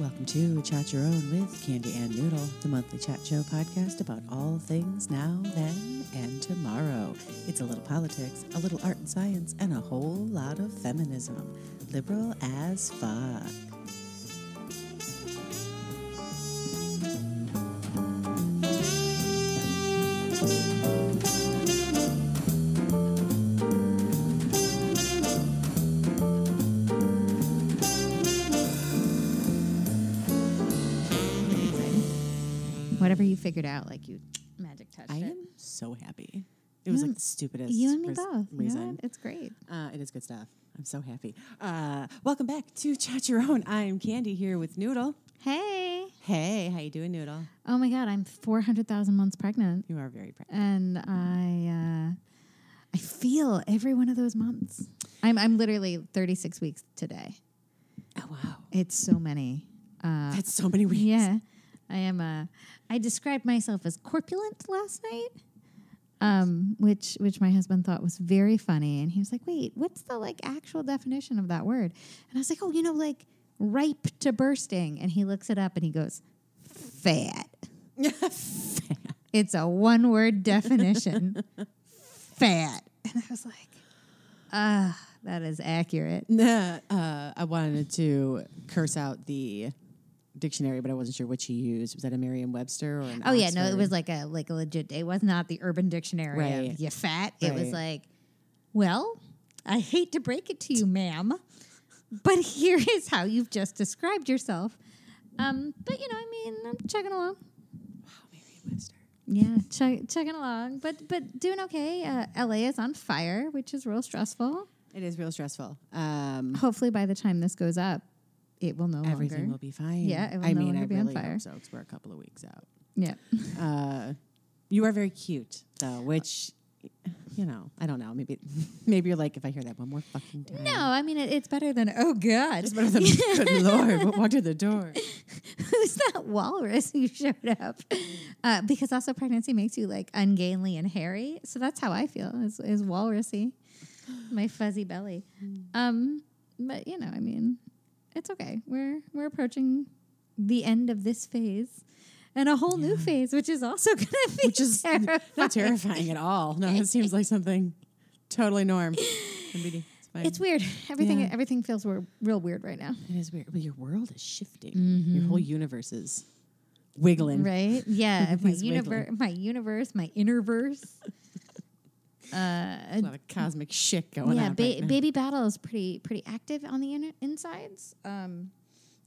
Welcome to Chat Your Own with Candy and Noodle, the monthly chat show podcast about all things now, then, and tomorrow. It's a little politics, a little art and science, and a whole lot of feminism. Liberal as fuck. Figured out, like you magic touched I it. am so happy. It was like the stupidest You and me res- both. You know reason. It's great. Uh, it is good stuff. I'm so happy. Uh, welcome back to Chat Your Own. I'm Candy here with Noodle. Hey. Hey, how you doing, Noodle? Oh my God, I'm 400,000 months pregnant. You are very pregnant. And I, uh, I feel every one of those months. I'm, I'm literally 36 weeks today. Oh wow, It's so many. Uh, that's so many weeks. yeah. I am, uh, I described myself as corpulent last night. Um, which which my husband thought was very funny, and he was like, "Wait, what's the like actual definition of that word?" And I was like, "Oh, you know, like ripe to bursting." And he looks it up and he goes, "Fat." It's a one word definition. Fat. And I was like, ah, that is accurate. Uh, I wanted to curse out the dictionary, but I wasn't sure which he used. Was that a Merriam-Webster or an Oh yeah, no, it was like a like a legit it was not the urban dictionary Right. of you fat. It was like, well, I hate to break it to you, ma'am, but here is how you've just described yourself. Um, but you know, I mean, I'm chugging along. wow, Merriam-Webster. Yeah, chug, chugging along, but but doing okay. Uh, LA is on fire, which is real stressful. It is real stressful. Um, Hopefully, by the time this goes up, it will no everything longer. will be fine. Yeah, it will I no mean, longer I be on really fire. hope so. 'cause we're a couple of weeks out. yeah, Uh, you are very cute, though, which. You know, I don't know. Maybe, maybe you're like, if I hear that one more fucking time, no, I mean it, it's better than oh god, it's better than good lord. What walked through the door? who's that walrus who showed up? Uh, because also pregnancy makes you like ungainly and hairy, so that's how I feel is, is walrusy, my fuzzy belly. Um, but you know, I mean, it's okay. We're we're approaching the end of this phase. And a whole new phase, which is also going to be Which is terrifying. not terrifying at all. No, it seems like something totally norm. It's. It's weird. Everything Yeah. everything feels real weird right now. It is weird. Well, your world is shifting. Your mm-hmm. whole universe is wiggling. Right? Yeah. my universe, my universe, my innerverse. Uh, A lot of cosmic shit going yeah, on. ba- right baby battle is pretty pretty active on the inner insides. Um,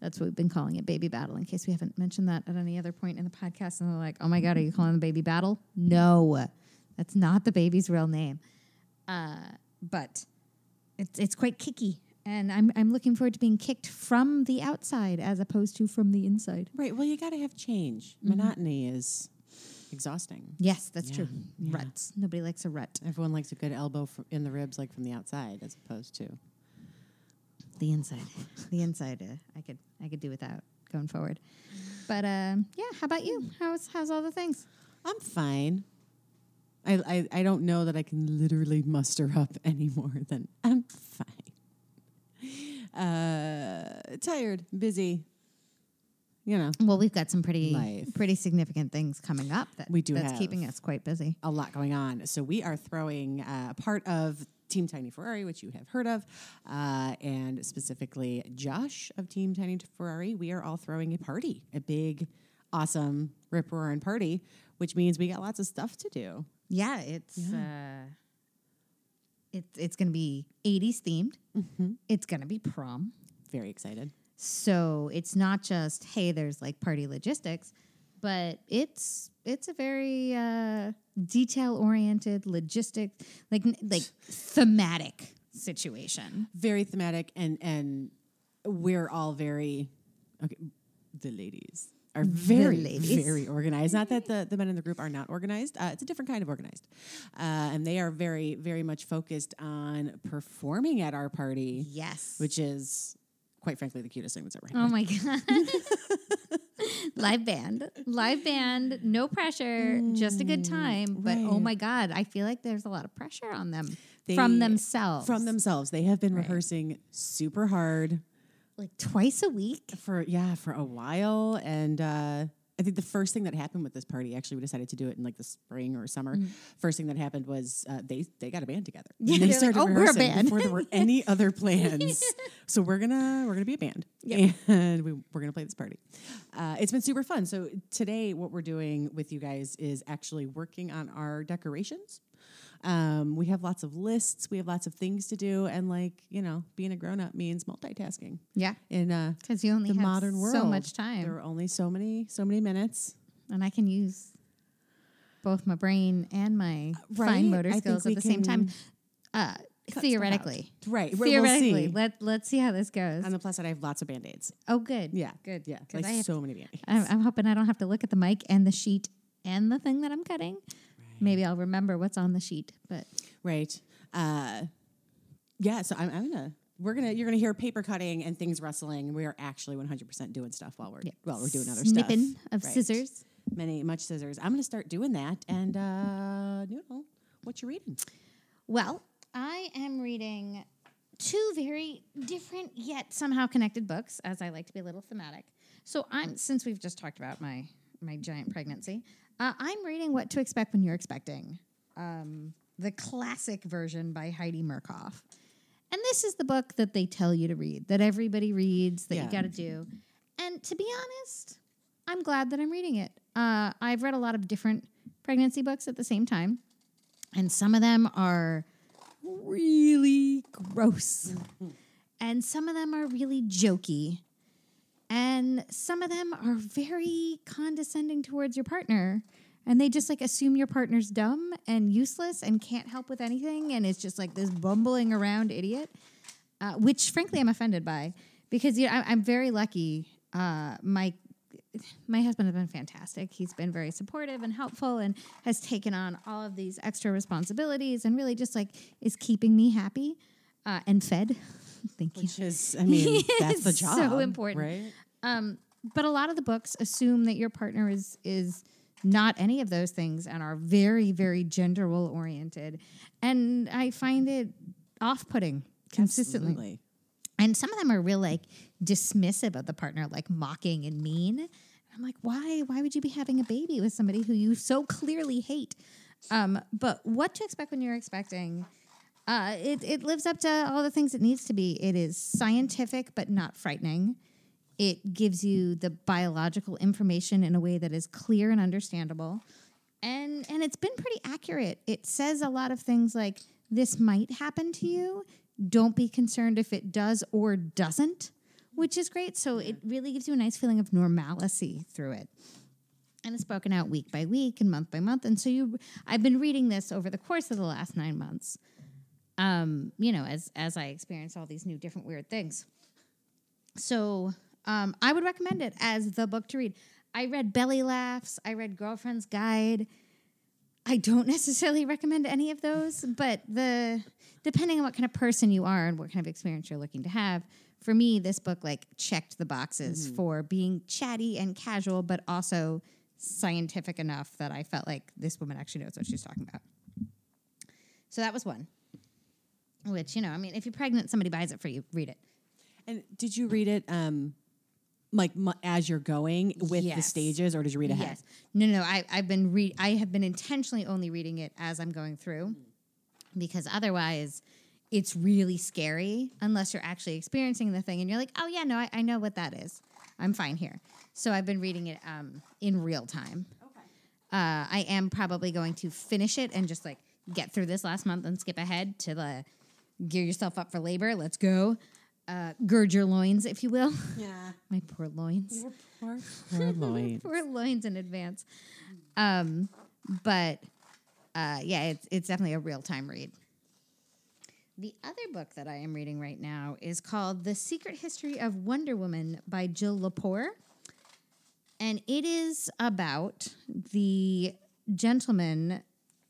that's what we've been calling it, baby battle. In case we haven't mentioned that at any other point in the podcast, and they're like, "Oh my god, are you calling the baby battle?" No, that's not the baby's real name. Uh, but it's it's quite kicky, and I'm I'm looking forward to being kicked from the outside as opposed to from the inside. Right. Well, you got to have change. Mm-hmm. Monotony is exhausting. Yes, that's Yeah, true. yeah. Ruts. Nobody likes a rut. Everyone likes a good elbow in the ribs, like from the outside, as opposed to. The inside. The inside. Uh, I could I could do without going forward. But um, yeah, how about you? How's how's all the things? I'm fine. I, I I don't know that I can literally muster up any more than I'm fine. Uh, tired, busy. You know, Well, we've got some pretty Life. pretty significant things coming up that We do that's keeping us quite busy. a lot going on. So we are throwing uh, part of Team Tiny Ferrari, which you have heard of, uh, and specifically Josh of Team Tiny Ferrari. We are all throwing a party, a big, awesome rip roaring party, which means we got lots of stuff to do. Yeah, it's uh it's it's gonna be 80s themed. Mm-hmm. It's gonna be prom. Very excited. So it's not just hey, there's like party logistics, but it's it's a very uh, detail oriented logistic, like like thematic situation. Very thematic, and and we're all very okay. The ladies are very ladies. very organized. Not that the, the men in the group are not organized. Uh, it's a different kind of organized, uh, and they are very very much focused on performing at our party, Yes. which is quite frankly the cutest thing that's ever happened. Oh my god. Live band. Live band, no pressure, just a good time. But oh my god, I feel like there's a lot of pressure on them They- from themselves. From themselves, they have been Right. rehearsing super hard. like twice a week. for yeah for a while and uh I think the first thing that happened with this party, actually, we decided to do it in like the spring or summer. First thing that happened was uh, they they got a band together. Mm-hmm. Yeah, they they're like, started "Oh, we're a band." before there were any other plans. So we're gonna we're gonna be a band, and we, we're gonna play this party. Uh, it's been super fun. So today, what we're doing with you guys is actually working on our decorations. Um, we have lots of lists, we have lots of things to do, and like you know, being a grown up means multitasking. Yeah, In uh, because you only the have modern world, so much time, There are only so many so many minutes. and I can use both my brain and my Right? fine motor skills at the same time. Uh, theoretically. Right. theoretically, We'll see. let let's see how this goes. On the plus side, I have lots of band aids. oh, good. Yeah. good. Yeah, Like I have- so many band aids. I'm, I'm hoping I don't have to look at the mic and the sheet and the thing that I'm cutting. Maybe I'll remember what's on the sheet, but Right. Uh, yeah. So I'm, I'm gonna. We're gonna. You're gonna hear paper cutting and things rustling. We are actually 100 percent doing stuff while we're yeah. while we're doing other snipping stuff. of Right. scissors. Many much scissors. I'm gonna start doing that. And uh, know what you reading? Well, I am reading two very different yet somehow connected books, as I like to be a little thematic. So I'm since we've just talked about my my giant pregnancy, uh, I'm reading What to Expect When You're Expecting, um, the classic version by Heidi Murkoff. And this is the book that they tell you to read, that everybody reads, that Yeah. you got to do. And to be honest, I'm glad that I'm reading it. Uh, I've read a lot of different pregnancy books at the same time, and some of them are really gross, and some of them are really jokey, and some of them are very condescending towards your partner. And they just like assume your partner's dumb and useless and can't help with anything, and it's just like this bumbling around idiot uh, which frankly I'm offended by because you know, I, I'm very lucky. Uh, my my husband has been fantastic. He's been very supportive and helpful, and has taken on all of these extra responsibilities, and really just like is keeping me happy uh, and fed. Thank you. Which is, I mean, that's the job. so important. right? Um, but a lot of the books assume that your partner is is not any of those things and are very very gender role oriented, and I find it off putting consistently. Absolutely. And some of them are real like dismissive of the partner, like mocking and mean. I'm like, why? Why would you be having a baby with somebody who you so clearly hate? Um, but what to expect when you're expecting? Uh, it, it lives up to all the things it needs to be. It is scientific, but not frightening. It gives you the biological information in a way that is clear and understandable. And, and it's been pretty accurate. It says a lot of things like, this might happen to you. Don't be concerned if it does or doesn't, which is great. So it really gives you a nice feeling of normalcy through it and it's broken out week by week and month by month. And so you, I've been reading this over the course of the last nine months. Um, you know, as as I experience all these new different weird things. So um, I would recommend it as the book to read. I read Belly Laughs. I read Girlfriend's Guide. I don't necessarily recommend any of those, but the depending on what kind of person you are and what kind of experience you're looking to have. For me, this book like checked the boxes for being chatty and casual, but also scientific enough that I felt like this woman actually knows what she's talking about. So that was one. Which you know, I mean, if you're pregnant, somebody buys it for you. Read it. And did you read it um, like mu- as you're going with the stages, or did you read ahead? Yes. No, no, no. I, I've been read. I have been intentionally only reading it as I'm going through, because otherwise, it's really scary unless you're actually experiencing the thing and you're like, oh yeah, no, I, I know what that is. I'm fine here. So I've been reading it um, in real time. Okay. Uh, I am probably going to finish it and just like get through this last month and skip ahead to the gear yourself up for labor. Let's go. Uh, gird your loins, if you will. Yeah. My poor loins Poor, poor Lloyd. poor loins in advance. Um, but uh, yeah, it's it's definitely a real time read. The other book that I am reading right now is called The Secret History of Wonder Woman by Jill Lepore. And it is about the gentleman,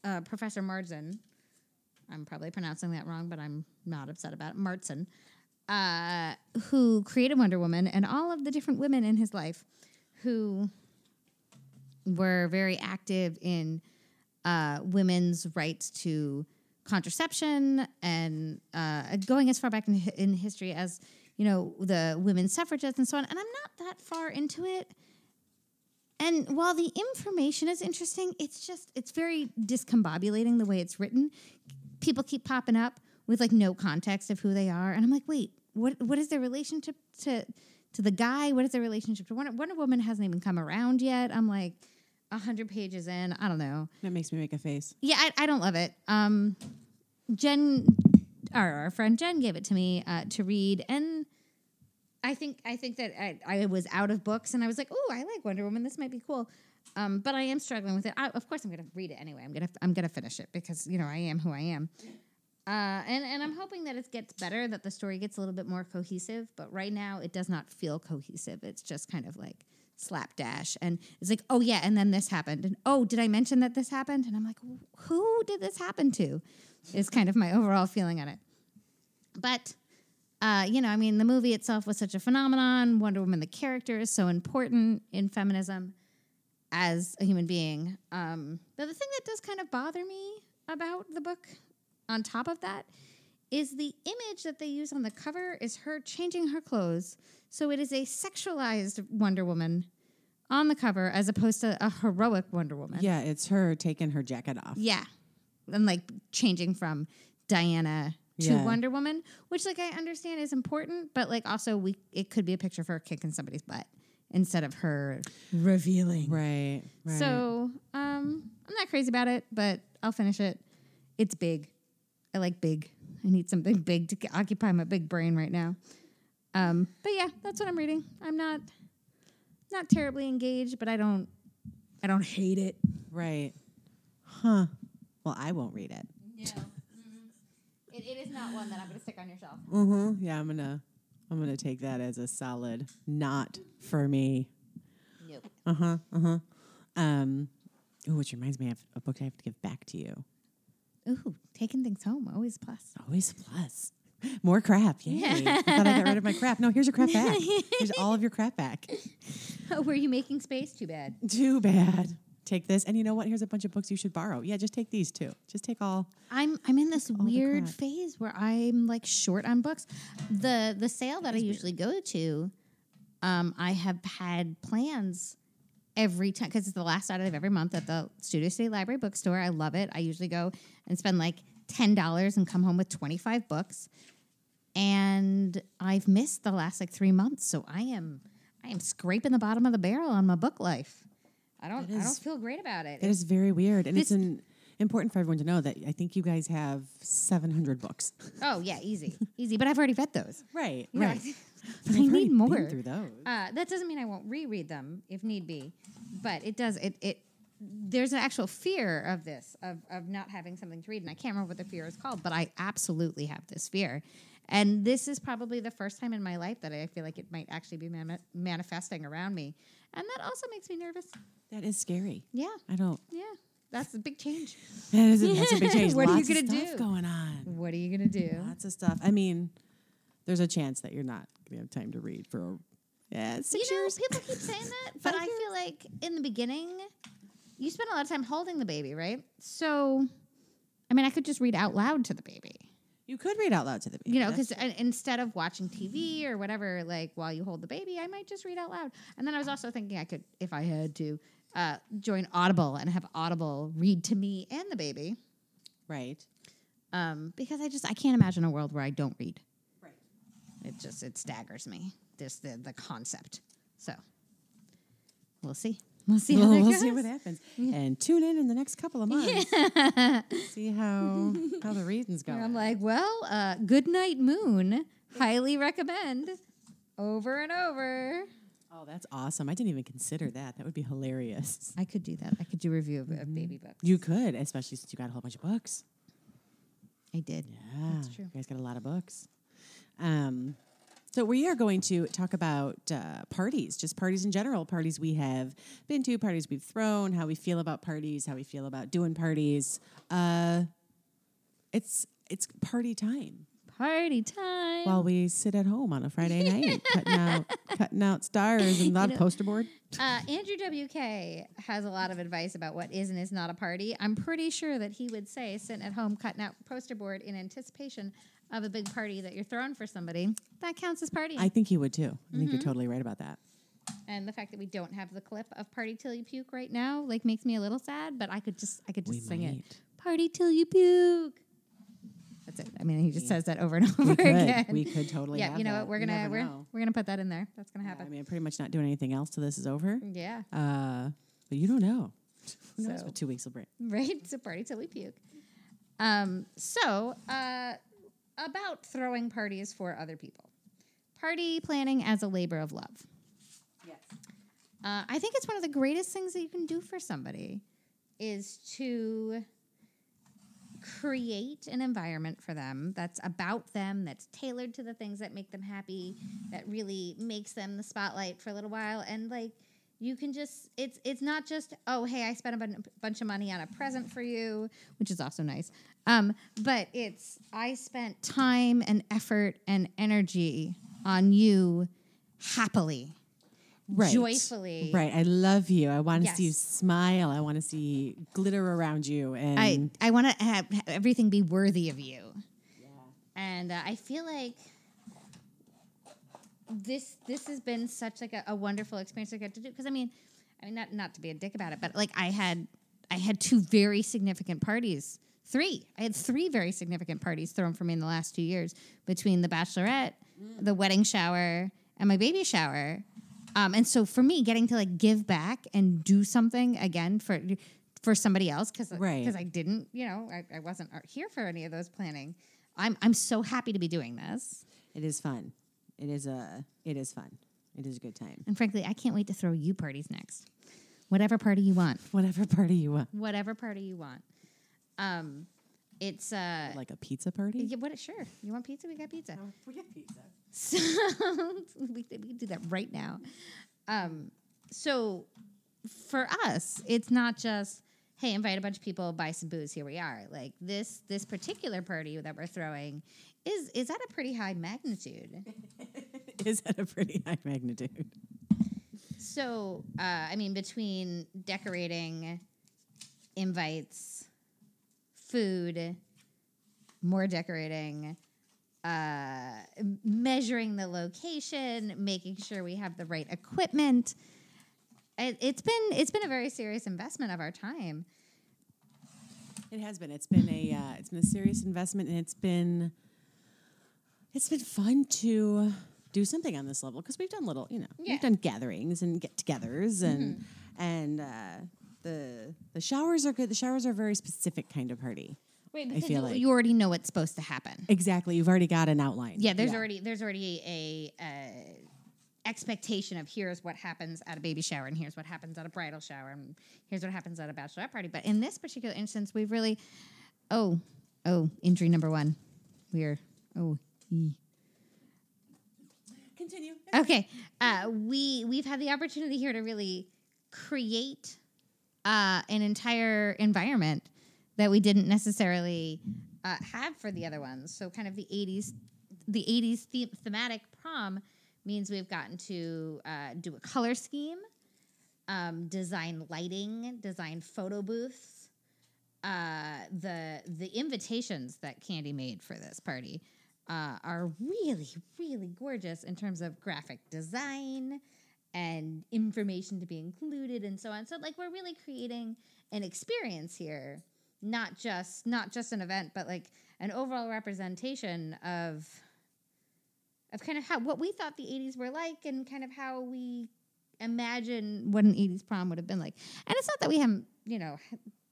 uh, Professor Marsden. I'm probably pronouncing that wrong, but I'm not upset about it. Marston, uh, who created Wonder Woman and all of the different women in his life who were very active in uh, women's rights to contraception and uh, going as far back in, in history as you know, the women's suffragettes and so on. And I'm not that far into it. And while the information is interesting, it's just it's very discombobulating the way it's written. People keep popping up with like no context of who they are, and I'm like, wait, what what is their relationship to to the guy? What is their relationship to Wonder, Wonder Woman? Hasn't even come around yet. I'm like, hundred pages in. I don't know. That makes me make a face. Yeah, I, I don't love it. Um, Jen, our, our friend Jen, gave it to me uh, to read, and I think I think that I, I was out of books, and I was like, "Oh, I like Wonder Woman. This might be cool." Um, but I am struggling with it. I, of course, I'm going to read it anyway. I'm gonna I'm gonna finish it because you know I am who I am. Uh, and and I'm hoping that it gets better, that the story gets a little bit more cohesive. But right now, it does not feel cohesive. It's just kind of like slapdash, and it's like, oh yeah, and then this happened, and oh, did I mention that this happened? And I'm like, who did this happen to? Is kind of my overall feeling on it. But uh, you know, I mean, the movie itself was such a phenomenon. Wonder Woman, the character, is so important in feminism as a human being. Um, but the thing that does kind of bother me about the book, on top of that, is the image that they use on the cover is her changing her clothes. So it is a sexualized Wonder Woman on the cover as opposed to a heroic Wonder Woman. Yeah, it's her taking her jacket off. Yeah. And like changing from Diana to Yeah. Wonder Woman, which like I understand is important, but like also we it could be a picture of her kicking somebody's butt instead of her revealing. Right. Right. So um I'm not crazy about it, but I'll finish it. It's big. I like big. I need something big to occupy my big brain right now. Um, but yeah, that's what I'm reading. I'm not not terribly engaged, but I don't I don't hate it. right. Huh. Well, I won't read it. No. It, it is not one that I'm going to stick on your shelf. Mm-hmm. Yeah, I'm gonna I'm gonna take that as a solid not for me. Nope. Uh huh. Uh huh. Um. Ooh, which reminds me, I have a book I have to give back to you. Ooh, taking things home, always plus. Always plus. More crap. Yay. I thought I got rid of my crap. No, here's your crap back. Here's all of your crap back. Oh, were you making space? Too bad. Too bad. Take this. And you know what? Here's a bunch of books you should borrow. Yeah, just take these too. Just take all. I'm I'm in this weird phase where I'm like short on books. The the sale that I usually go to, um, I have had plans every time because it's the last Saturday of every month at the Studio City Library bookstore. I love it. I usually go and spend like ten dollars and come home with twenty five books. And I've missed the last like three months, so I am I am scraping the bottom of the barrel on my book life. I don't That I don't feel great about it. It is very weird, and it's an, important for everyone to know that I think you guys have 700 books. Oh yeah, easy, easy. But I've already read those. Right. You Right. I, I've I need more. through those. Uh, that doesn't mean I won't reread them if need be, but it does. It it there's an actual fear of this of of not having something to read, and I can't remember what the fear is called, but I absolutely have this fear. And this is probably the first time in my life that I feel like it might actually be mani- manifesting around me, and that also makes me nervous. That is scary. Yeah, I don't. yeah, that's a big change. That is a, that's a big change. What are you gonna do? going on? What are you gonna do? Lots of stuff. I mean, there's a chance that you're not going to have time to read for yeah six you know, years. people keep saying that, but I feel like in the beginning, you spend a lot of time holding the baby, right? So, I mean, I could just read out loud to the baby, You could read out loud to the baby. you know, because instead of watching TV or whatever, like while you hold the baby, I might just read out loud. And then I was also thinking I could, if I had to, uh, join Audible and have Audible read to me and the baby, right. um, because I just I can't imagine a world where I don't read. Right. It just it staggers me. Just the the concept. So we'll see. We'll see. how We'll, we'll see what happens. And tune in in the next couple of months. see how how the readings go. I'm like, well, uh, Good Night Moon, highly recommend, over and over. Oh, that's awesome. I didn't even consider that. That would be hilarious. I could do that. I could do a review of, of baby books. You could, especially since you got a whole bunch of books. I did. Yeah, That's true. You guys got a lot of books. Um, so we are going to talk about uh, parties, just parties in general, parties we have been to, parties we've thrown, how we feel about parties, how we feel about doing parties. Uh, it's it's party time Party time. while we sit at home on a Friday night, cutting out cutting out stars and not know- a poster board. Uh, Andrew WK has a lot of advice about what is and is not a party. I'm pretty sure that he would say sitting at home cutting out poster board in anticipation of a big party that you're throwing for somebody, that counts as party. I think you would too. I Mm-hmm. think you're totally right about that. and the fact that we don't have the clip of "Party Till You Puke" right now, like, makes me a little sad. But I could just, I could just We sing it. "Party Till You Puke." That's it. I mean, he just says that over and over We could. again. We could totally. yeah, you know what? We're gonna we're, know. we're gonna put that in there. That's gonna Yeah, I mean, I'm pretty much not doing anything else till this is over. Yeah. Uh, but you don't know. Who knows what two weeks will bring? right? So party till we puke. Um, so uh, about throwing parties for other people, party planning as a labor of love. Yes. Uh, I think it's one of the greatest things that you can do for somebody is to create an environment for them that's about them, that's tailored to the things that make them happy, that really makes them the spotlight for a little while, and like you can just it's it's not just oh hey I spent a bunch of money on a present for you, which is also nice, um, but it's I spent time and effort and energy on you happily Right. joyfully. Right. I love you. I want to see you smile. I want to see glitter around you. And I I want to have, everything be worthy of you. Yeah. And uh, I feel like this this has been such like a, a wonderful experience I get to do because I mean, I mean not not to be a dick about it, but like I had I had two very significant parties. Three. I had three very significant parties thrown for me in the last two years between the bachelorette, the wedding shower, and my baby shower. Um, and so for me, getting to like give back and do something again for for somebody else because Right. because I didn't, you know, I, I wasn't uh, here for any of those planning. I'm I'm so happy to be doing this, it is fun. It is a. It is fun. It is a good time. and frankly, I can't wait to throw you parties next. Whatever party you want, Whatever party you want. whatever party you want. Um, it's uh, Like a pizza party. yeah, what? Sure, you want pizza? We got pizza. we get pizza. So we, we can do that right now. Um, so for us, it's not just hey, invite a bunch of people, buy some booze. Here we are. Like this this particular party that we're throwing is is at a pretty high magnitude. is at a pretty high magnitude. So uh, I mean, between decorating, invites, food, more decorating. Uh, measuring the location, making sure we have the right equipment. It, it's been it's been a very serious investment of our time. It has been. It's been a. Uh, it's been a serious investment, and it's been. It's been fun to do something on this level because we've done little, you know, Yeah. we've done gatherings and get-togethers, and and uh, the the showers are good. The showers are a very specific kind of party. Wait, I feel you, like- you already know what's supposed to happen. Exactly. You've already got an outline. Yeah, there's already there's already a, a expectation of here's what happens at a baby shower and here's what happens at a bridal shower and here's what happens at a bachelorette party. But in this particular instance, we've really oh oh injury number one. We're oh ee. Continue. okay. Uh, we we've had the opportunity here to really create uh, an entire environment that we didn't necessarily uh, have for the other ones. So, kind of the '80s, the '80s the- thematic prom means we've gotten to uh, do a color scheme, um, design lighting, design photo booths. Uh, the the invitations that Candy made for this party uh, are really really gorgeous in terms of graphic design and information to be included and so on. So like we're really creating an experience here, not just not just an event, but like an overall representation of of kind of how what we thought the 80s were like and kind of how we imagine what an 80s prom would have been like. And it's not that we haven't, you know,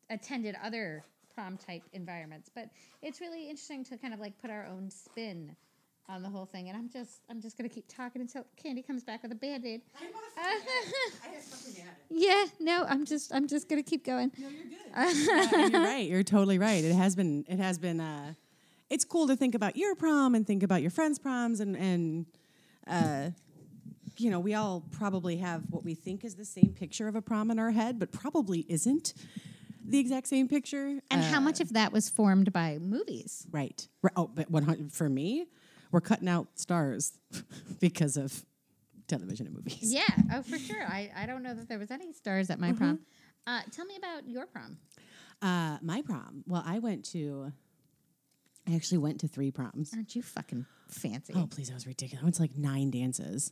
attended other prom type environments, but it's really interesting to kind of like put our own spin on the whole thing. And I'm just I'm just gonna keep talking until Candy comes back with a band-aid. yeah, no, I'm just I'm just gonna keep going. No, you're good. you're right. You're totally right. It has been. It has been. Uh, it's cool to think about your prom and think about your friends' proms and and. Uh, you know, we all probably have what we think is the same picture of a prom in our head, but probably isn't the exact same picture. And how Uh, much of that was formed by movies? Right. Right. Oh, but 100 for me, we're cutting out stars because of television and movies. Yeah, oh for sure. I, I don't know that there was any stars at my Mm-hmm. prom. Uh, tell me about your prom. Uh, my prom. Well, I went to I actually went to three proms. Aren't you fucking fancy? Oh, please, that was ridiculous. I went to like nine dances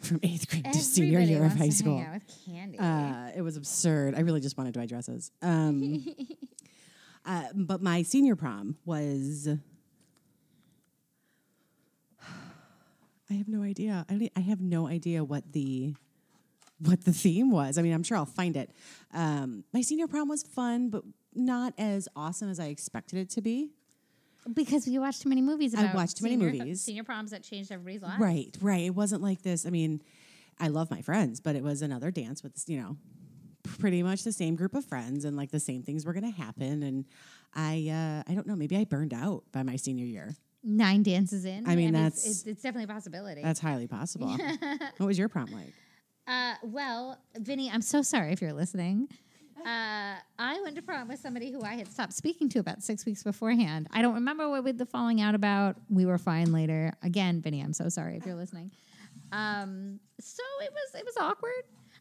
from eighth grade to senior year of high school. Hang out with candy. Uh, it was absurd. I really just wanted to buy dresses. Um, uh, but my senior prom was. I have no idea. I, I have no idea what the what the theme was. I mean, I'm sure I'll find it. Um, my senior prom was fun, but not as awesome as I expected it to be. because we watched too many movies. I watched too many senior- movies. Senior proms that changed everybody's life. Right, right. It wasn't like this. I mean, I love my friends, but it was another dance with, you know, pretty much the same group of friends and like the same things were going to happen. And I, uh, I don't know, maybe I burned out by my senior year. Nine dances in. I mean, that's- it's, it's definitely a possibility. That's highly possible. what was your prom like? Uh, well, Vinny, I'm so sorry if you're listening. Uh, I went to prom with somebody who I had stopped speaking to about six weeks beforehand. I don't remember what we the falling out about. We were fine later. Again, Vinny, I'm so sorry if you're listening. Um, so it was it was awkward.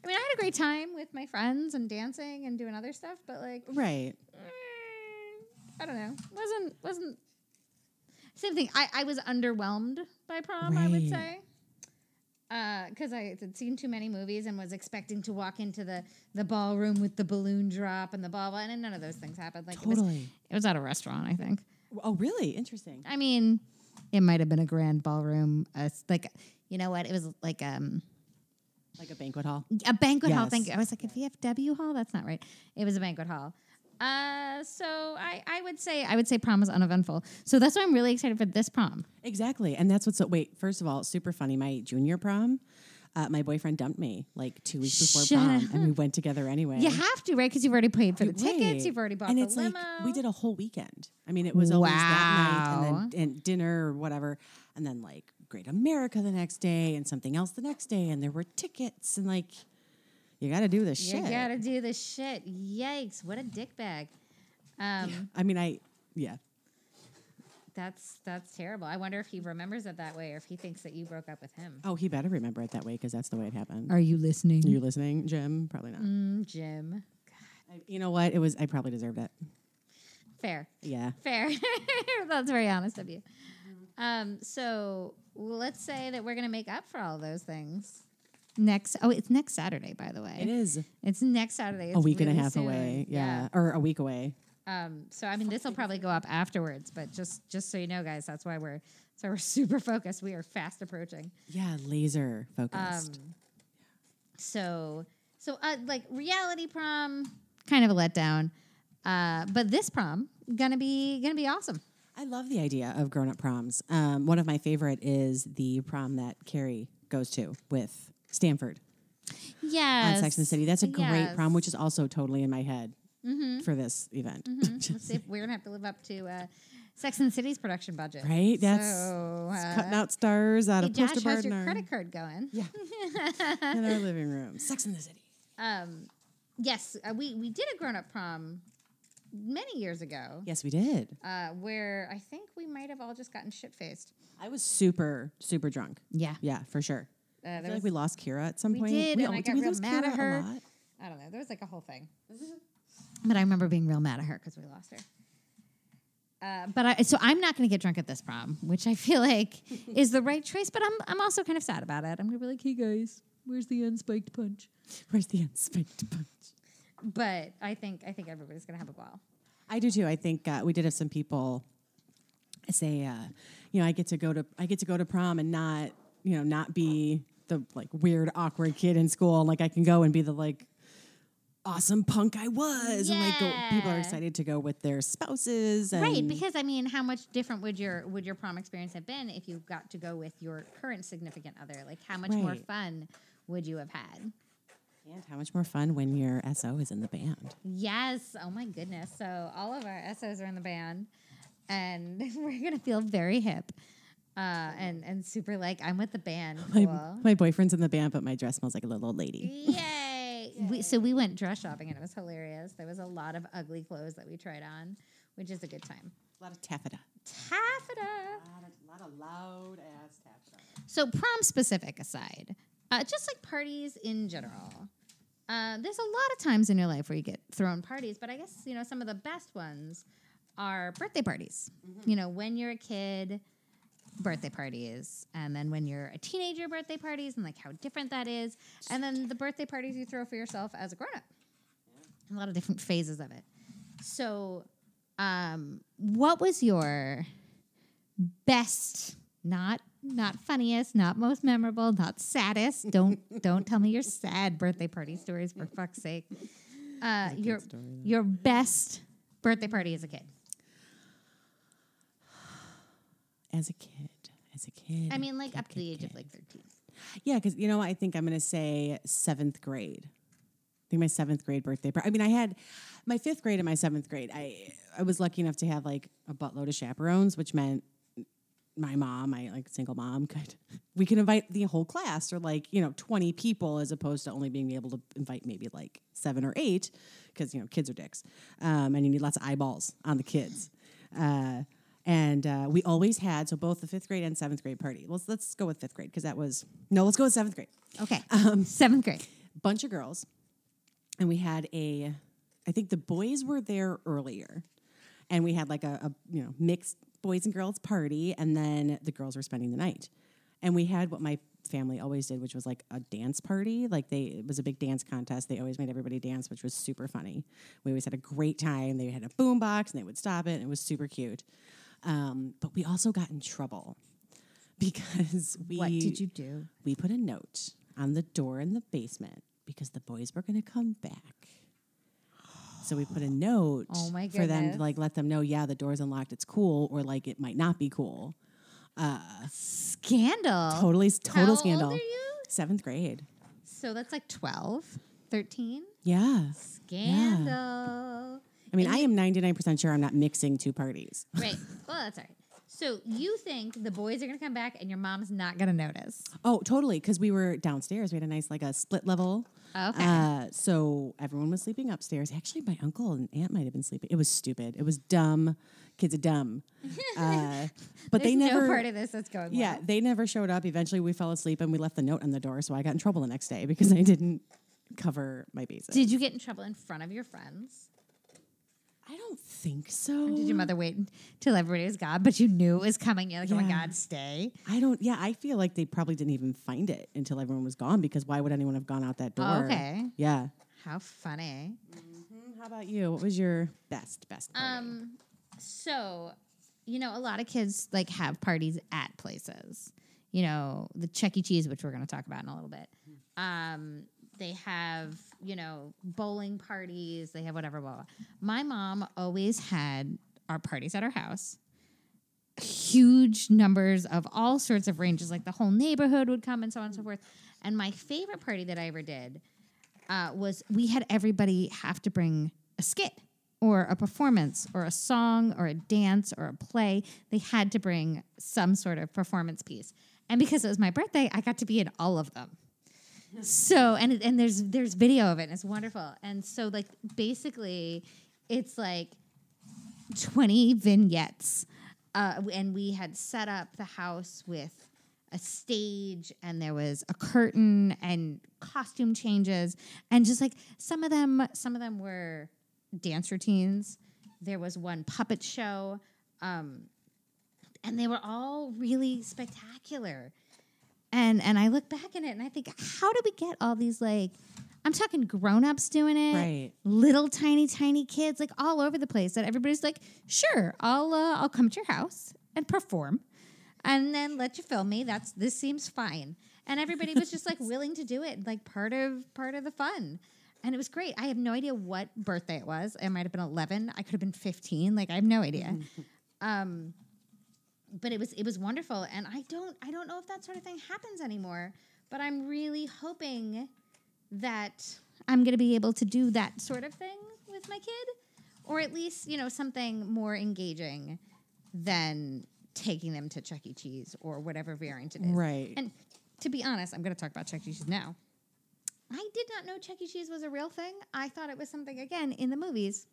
I mean, I had a great time with my friends and dancing and doing other stuff, but like, Right. mm, I don't know, wasn't wasn't same thing. I, I was underwhelmed by prom. I would say because I had seen too many movies and was expecting to walk into the the ballroom with the balloon drop and the ball, and none of those things happened. Like it was, Totally. it was at a restaurant, I think. Oh, really? Interesting. I mean, it might have been a grand ballroom, uh, like you know what? It was like um Like a banquet hall. a banquet hall. Thank you. I was like a VFW hall. That's not right. It was a banquet hall. Uh, so I, I would say I would say prom was uneventful. So that's why I'm really excited for this prom. Exactly. And that's what's so, wait, first of all, super funny. My junior prom, uh, my boyfriend dumped me like two weeks before Shut prom, up. and we went together anyway. You have to, right? Because you've already paid for the Right. tickets. You've already bought and the it's limo. like we did a whole weekend. I mean, it was always that night Wow. and then and dinner or whatever, and then like Great America the next day and something else the next day, and there were tickets and like you got to do this You shit. You gotta do the shit. Yikes! What a dick bag. Um, I mean, I yeah. that's that's terrible. I wonder if he remembers it that way, or if he thinks that you broke up with him. Oh, he better remember it that way because that's the way it happened. Are you listening, Are you listening, Jim? Probably not. mm, Jim? I, you know what? It was. I probably deserved it. Fair, Yeah. fair. that's very honest of you. Um, so let's say that we're gonna make up for all those things. Next, oh, it's next Saturday, by the way. It is It's next Saturday. a It's week and a half soon. away. Yeah. or a week away. Um, so I mean, this will probably go up afterwards, but just just so you know, guys, that's why we're so we're super focused. We are fast approaching. Yeah, laser focused. Um, so so uh, like reality prom, kind of a letdown. Uh, but this prom gonna be gonna be awesome. I love the idea of grown up proms. Um, one of my favorite is the prom that Carrie goes to with Stanford Yes, on Sex and the City. That's a great Yes. prom, which is also totally in my head Mm-hmm. for this event. Let's see if we're gonna have to live up to uh, Sex and the City's production budget. Right? That's so, uh, cutting out stars out Hey, of Josh, poster how's board in your our, credit card going? Yeah. in our living room. Sex in the City. Um, yes, uh, we we did a grown up prom many years ago. Yes, we did. uh, where I think we might have all just gotten shit faced. I was super, super drunk. Yeah, Yeah, for sure. Uh, I feel like we lost Kira at some We point. did, and I got we real mad at Kira a her. I don't know. There was like a whole thing, but I remember being real mad at her because we lost her. Uh, but I, so I'm not going to get drunk at this prom, which I feel like is the right choice. But I'm I'm also kind of sad about it. I'm going to be like, hey guys, where's the unspiked punch? Where's the unspiked punch? But I think I think everybody's going to have a ball. I do too. I think uh, we did have some people say, uh, you know, I get to go to I get to go to prom and not, you know, not be the like weird awkward kid in school. Like I can go and be the like awesome punk I was, and like go, people are excited to go with their spouses. And Right, because I mean, how much different would your would your prom experience have been if you got to go with your current significant other? Like, how much more fun would you have had? and how much more fun when your SO is in the band. Yes. Oh my goodness. So all of our SOs are in the band, and we're gonna feel very hip, uh, and and super like I'm with the band. My, Cool. my boyfriend's in the band, but my dress smells like a little old lady. Yay! We, so we went dress shopping and it was hilarious. There was a lot of ugly clothes that we tried on, which is a good time. A lot of taffeta. Taffeta. A lot of loud ass taffeta. So prom specific aside, uh, just like parties in general, uh, there's a lot of times in your life where you get thrown parties, but I guess you know some of the best ones are birthday parties. You know, when you're a kid, birthday parties, and then when you're a teenager, birthday parties, and like how different that is, and then the birthday parties you throw for yourself as a grown up. A lot of different phases of it. So, um, what was your best, not not funniest, not most memorable, not saddest? Don't don't tell me your sad birthday party stories for fuck's sake. Uh, your story, your best birthday party as a kid. As a kid, as a kid. I mean, like kid, up to the kid, age of like thirteen. Yeah, because you know, I think I'm going to say seventh grade. I think my seventh grade birthday. I mean, I had my fifth grade and my seventh grade. I I was lucky enough to have like a buttload of chaperones, which meant my mom, my like single mom, could we could invite the whole class or like you know 20 people as opposed to only being able to invite maybe like seven or eight because you know kids are dicks um, and you need lots of eyeballs on the kids. Uh, and uh, we always had so both the fifth grade and seventh grade party. Let's let's go with fifth grade because that was no. Let's go with seventh grade. Okay, Um, seventh grade. Bunch of girls, and we had a. I think the boys were there earlier, and we had like a, a you know mixed boys and girls party, and then the girls were spending the night, and we had what my family always did, which was like a dance party. Like they it was a big dance contest. They always made everybody dance, which was super funny. We always had a great time. They had a boom box, and they would stop it, and it was super cute. Um, but we also got in trouble because we What did you do? we put a note on the door in the basement because the boys were going to come back. So we put a note Oh for them to like let them know, yeah, the door's unlocked, it's cool, or like it might not be cool. Scandal. Totally, How total old scandal. are you? Seventh grade. So that's like 12, 13. Yeah. Scandal. I mean, I am 99% sure I'm not mixing two parties. Right. Well, that's all right. So you think the boys are going to come back and your mom's not going to notice? Oh, totally. Because we were downstairs. We had a nice, like a split level. Okay. Uh, so everyone was sleeping upstairs. Actually, my uncle and aunt might have been sleeping. It was stupid. It was dumb. Kids are dumb. Uh, but they never. no part of this that's going yeah, well. they never showed up. Eventually, we fell asleep and we left the note on the door. So I got in trouble the next day because I didn't cover my bases. Did you get in trouble in front of your friends? I don't think so. Or did your mother wait till everybody was gone, but you knew it was coming? You're like, oh my God, stay. I don't. Yeah, I feel like they probably didn't even find it until everyone was gone because why would anyone have gone out that door? Oh, okay. Yeah. How funny. How about you? What was your best best party? Um, so, you know, a lot of kids like have parties at places. You know, the Chuck E. Cheese, which we're going to talk about in a little bit. Um, they have, you know, bowling parties. They have whatever. Blah, blah. My mom always had our parties at our house. Huge numbers of all sorts of ranges, like the whole neighborhood would come and so on and so forth. And my favorite party that I ever did uh, was we had everybody have to bring a skit or a performance or a song or a dance or a play. They had to bring some sort of performance piece. And because it was my birthday, I got to be in all of them. So and and there's there's video of it and it's wonderful. And so like basically it's like 20 vignettes. Uh, and we had set up the house with a stage and there was a curtain and costume changes and just like some of them some of them were dance routines there was one puppet show um, and they were all really spectacular and and i look back at it and i think how did we get all these like i'm talking grown-ups doing it Right. little tiny tiny kids like all over the place that everybody's like sure i'll uh, i'll come to your house and perform and then let you film me. That's this seems fine. And everybody was just like willing to do it like part of part of the fun. And it was great. I have no idea what birthday it was. It might have been 11 i could have been 15 like i have no idea. Um but it was it was wonderful. And i don't i don't know if that sort of thing happens anymore but i'm really hoping that i'm going to be able to do that sort of thing with my kid or at least you know something more engaging than taking them to chuck e. Cheese or whatever variant it is. Right. and to be honest i'm going to talk about chuck e. Cheese now. I did not know chuck e. Cheese was a real thing. I thought it was something again in the movies.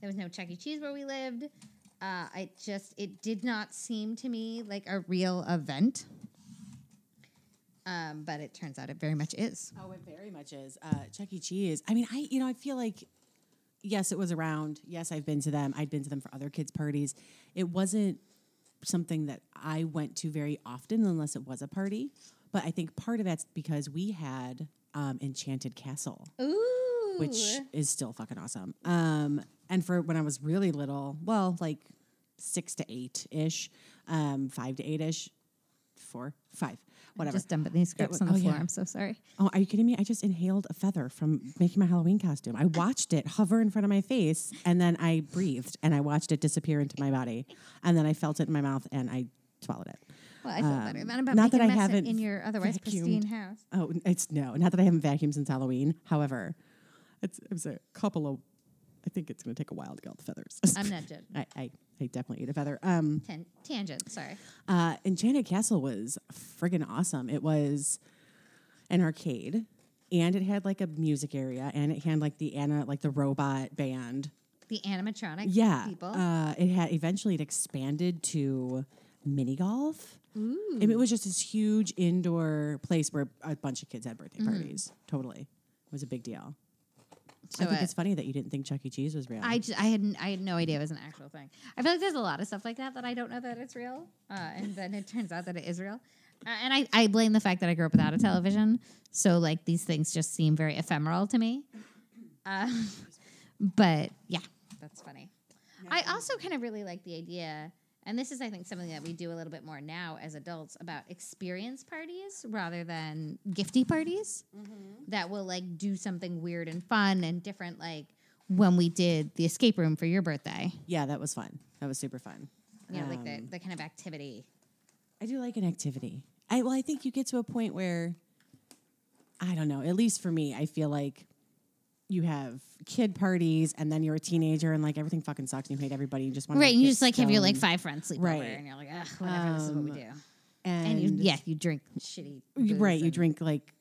There was no chuck e. Cheese where we lived uh, I just it did not seem to me like a real event. Um, but it turns out it very much is. Oh, it very much is. Uh, Chuck E. Cheese. I mean, I you know I feel like yes, it was around. Yes, I've been to them. I'd been to them for other kids' parties. It wasn't something that I went to very often unless it was a party. But I think part of that's because we had um, Enchanted Castle, Ooh. which is still fucking awesome. Um, and for when I was really little, well, like six to eight ish, um, five to eight ish, four, five, whatever. Just dumping these scripts was- on the oh, floor. yeah. I'm so sorry. Oh, are you kidding me? I just inhaled a feather from making my Halloween costume. I watched it hover in front of my face and then I breathed and I watched it disappear into my body. And then I felt it in my mouth and I swallowed it. Well, I feel better. Not about Um, not that I haven't in your otherwise vacuumed. pristine house. Oh, it's no, not that I haven't vacuumed since Halloween. However, it's, it was a couple of, I think it's going to take a while to get all the feathers. I'm not judging. I, I, I definitely ate a feather. Um, tangent. Sorry. Uh, Enchanted Castle was friggin' awesome. It was an arcade, and it had like a music area, and it had like the Anna, like the robot band. The animatronic Yeah, people. Uh, it had eventually it expanded to mini golf. Ooh. it was just this huge indoor place where a bunch of kids had birthday parties. Totally, it was a big deal. I think uh, it's funny that you didn't think Chuck E. Cheese was real. I, ju- I had I had no idea it was an actual thing. I feel like there's a lot of stuff like that that I don't know that it's real, uh, and then it turns out that it is real. Uh, and I, I blame the fact that I grew up without a television, so like these things just seem very ephemeral to me. Uh, but yeah, that's funny. I also kind of really like the idea, and this is I think something that we do a little bit more now as adults about experience parties rather than gifty parties that will like do something weird and fun and different like when we did the escape room for your birthday yeah, that was fun. That was super fun. Yeah, know like the, Um, the kind of activity I do like an activity. I well, I think you get to a point where I don't know. At least for me, I feel like you have kid parties, and then you're a teenager, and like everything fucking sucks, and you hate everybody. You just want right to and you just like have your like five friends sleep over Right. and you're like Ugh, whatever this is what we Um, do and, and you yeah you drink shitty right. You drink like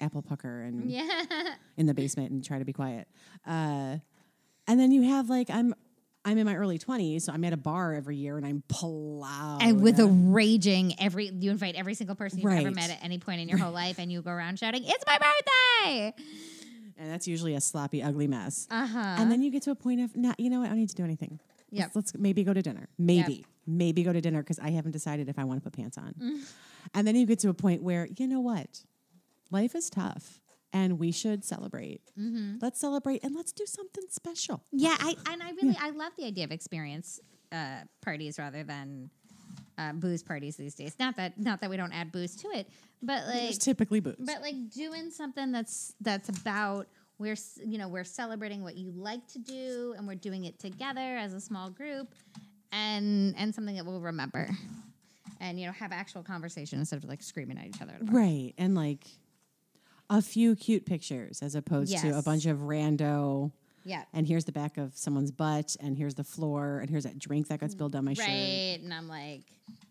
apple pucker and yeah in the basement and try to be quiet. Uh, and then you have like I'm. I'm in my early 20s, so I'm at a bar every year and I'm plowed. and with a raging every you invite every single person you've ever met at any point in your whole life and you go around shouting it's my birthday and that's usually a sloppy, ugly mess. uh-huh And then you get to a point of, not, you know what, I don't need to do anything. Yeah. Let's, let's maybe go to dinner. Maybe. Maybe go to dinner because I haven't decided if I want to put pants on. Mm. And then you get to a point where, you know what? Life is tough and we should celebrate. Mm-hmm. Let's celebrate and let's do something special. Yeah, I and I really I love the idea of experience uh, parties rather than uh, booze parties these days. Not that not that we don't add booze to it, but like There's typically booze. but like doing something that's that's about we're you know we're celebrating what you like to do and we're doing it together as a small group and and something that we'll remember and you know have actual conversation instead of like screaming at each other. at right. And like a few cute pictures as opposed to a bunch of rando. Yeah. And here's the back of someone's butt, and here's the floor, and here's that drink that got spilled down my shirt. Right, and I'm like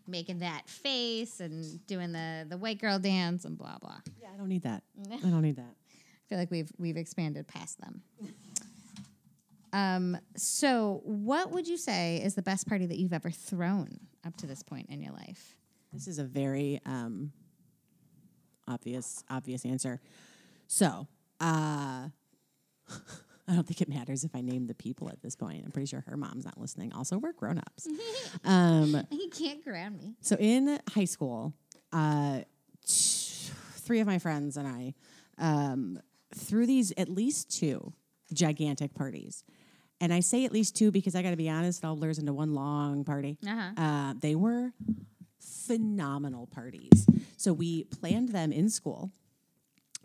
making that face and doing the the white girl dance and blah blah. Yeah, I don't need that. I don't need that. I feel like we've we've expanded past them. Um, so what would you say is the best party that you've ever thrown up to this point in your life? This is a very um, obvious obvious answer. So, uh, I don't think it matters if I name the people at this point. I'm pretty sure her mom's not listening. Also, we're grown ups. um, You can't ground me. so in high school, uh, t- three of my friends and I um, threw these at least two gigantic parties. And I say at least two because I got to be honest, it all blurs into one long party. Uh-huh. Uh, they were phenomenal parties. So we planned them in school,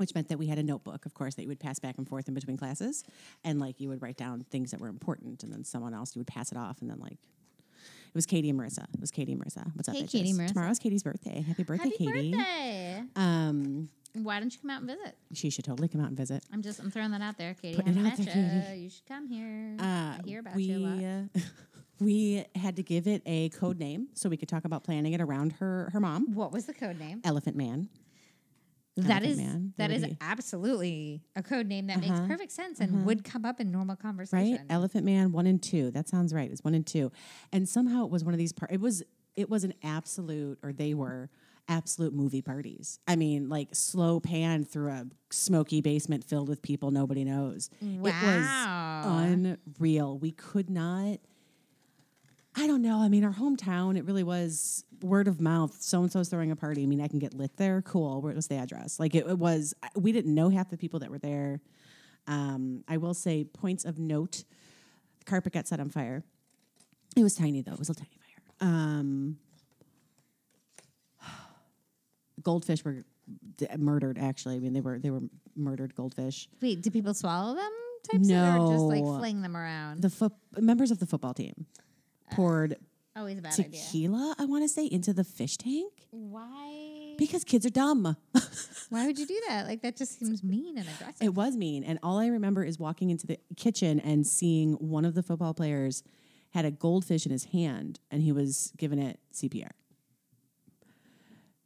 which meant that we had a notebook, of course, that you would pass back and forth in between classes. And like you would write down things that were important, and then someone else, you would pass it off. And then like, it was Katie and Marissa. It was Katie and Marissa. What's up, Hey, bitches? Katie, Marissa. Tomorrow's Katie's birthday. Happy birthday, Happy Katie. birthday! Um, Why don't you come out and visit? she should totally come out and visit. I'm just I'm throwing that out there, Katie. Putting I it out met there, ya. You should come here. Uh, I hear about we, you a lot. uh, we had to give it a code name so we could talk about planning it around her her mom, What was the code name? Elephant Man. That is Man. that is he- absolutely a code name that makes Uh-huh. perfect sense and would come up in normal conversation. right? Elephant Man one and two. That sounds right. It's one and two, and somehow it was one of these. Par- it was it was an absolute, or they were absolute movie parties. I mean, like slow pan through a smoky basement filled with people nobody knows. It was Wow. unreal. We could not. I don't know. I mean, our hometown, it really was word of mouth. So and so's throwing a party. I mean, I can get lit there. Cool. Where was the address? Like, it, it was, we didn't know half the people that were there. Um, I will say, points of note the carpet got set on fire. It was tiny, though. It was a tiny fire. Um, goldfish were d- murdered, actually. I mean, they were, they were murdered goldfish. Wait, do people swallow them? Types of, or just like fling them around? The foot members of the football team poured Always a bad idea. tequila, I want to say, into the fish tank Why? because kids are dumb. Why would you do that? Like that just seems mean and aggressive. it was mean. And all I remember is walking into the kitchen and seeing one of the football players had a goldfish in his hand and he was giving it CPR.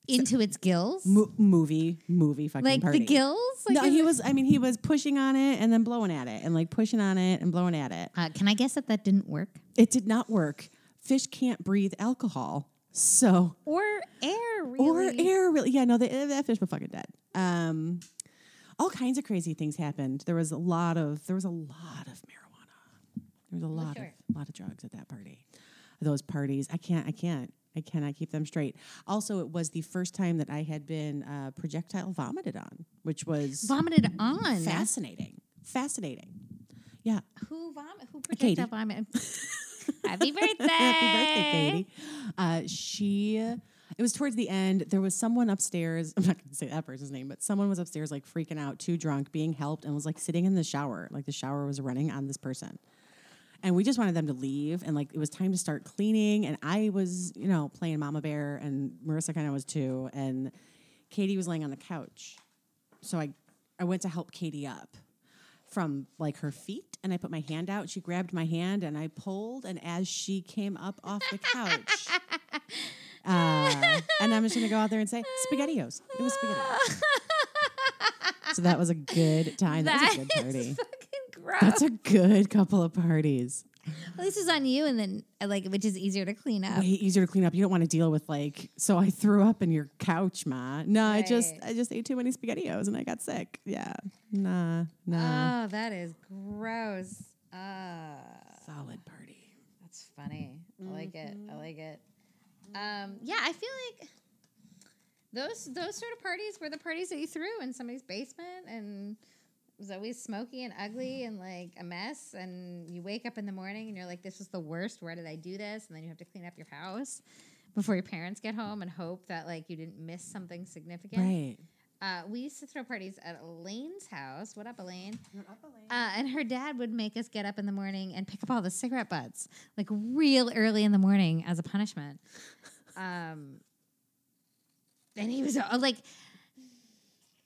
Into its gills, Mo- movie, movie fucking like party. the gills. Like no, he was, I mean, he was pushing on it and then blowing at it and like pushing on it and blowing at it. Uh, can I guess that that didn't work? It did not work. Fish can't breathe alcohol. So Or air, really? Or air, really. Yeah, no, they, that fish was fucking dead. Um, all kinds of crazy things happened. There was a lot of there was a lot of marijuana. There was a lot sure. of a lot of drugs at that party. Those parties, I can't, I can't, I cannot keep them straight. Also, it was the first time that I had been uh, projectile vomited on, which was vomited on. fascinating. Fascinating. Yeah. Who vomit? Who Katie. projectile vomit? Happy birthday! Happy birthday, Katie. Uh, she, it was towards the end. There was someone upstairs. I'm not going to say that person's name, but someone was upstairs, like freaking out, too drunk, being helped, and was like sitting in the shower. Like the shower was running on this person. And we just wanted them to leave. And like it was time to start cleaning. And I was, you know, playing Mama Bear, and Marissa kind of was too. And Katie was laying on the couch. So I, I went to help Katie up from like her feet and I put my hand out. She grabbed my hand and I pulled. And as she came up off the couch, uh, and I'm just gonna go out there and say SpaghettiOs. It was SpaghettiOs. so that was a good time. That, was a good That party. That's a good couple of parties. Well, this is on you, and then uh, like, which is easier to clean up. Way easier to clean up. You don't want to deal with like. So I threw up in your couch, ma. No, I just Right. I just ate too many SpaghettiOs and I got sick. Yeah, nah, nah. Oh, that is gross. Uh, Solid party. that's funny. I like it. I like it. Um, yeah, I feel like those those sort of parties were the parties that you threw in somebody's basement and it was always smoky and ugly and like a mess and you wake up in the morning and you're like this was the worst where did i do this and then you have to clean up your house before your parents get home and hope that like you didn't miss something significant Right. uh, we used to throw parties at Elaine's house. What up, Elaine? Uh, and her dad would make us get up in the morning and pick up all the cigarette butts, like real early in the morning as a punishment. Um, and he was uh, like,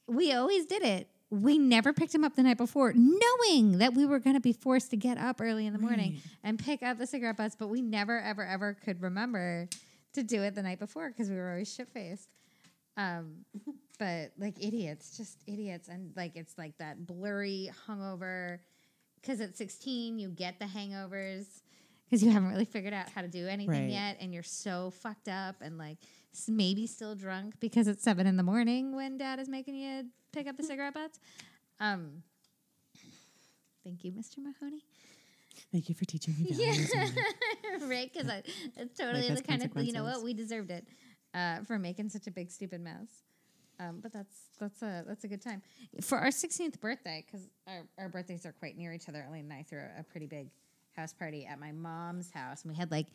we always did it. We never picked him up the night before, knowing that we were going to be forced to get up early in the morning Right. and pick up the cigarette butts, but we never, ever, ever could remember to do it the night before because we were always shit faced. Um, but like idiots, just idiots, and like it's like that blurry hungover. Because at sixteen, you get the hangovers because you haven't really figured out how to do anything Right. yet, and you're so fucked up and like maybe still drunk because it's seven in the morning when dad is making you pick up the cigarette butts. Um, thank you, Mr. Mahoney. Thank you for teaching me Yeah, right. Because it's totally the kind of you know what we deserved it uh, for making such a big stupid mess. Um, but that's that's a that's a good time for our 16th birthday because our, our birthdays are quite near each other. Elaine and I threw a, a pretty big house party at my mom's house, and we had like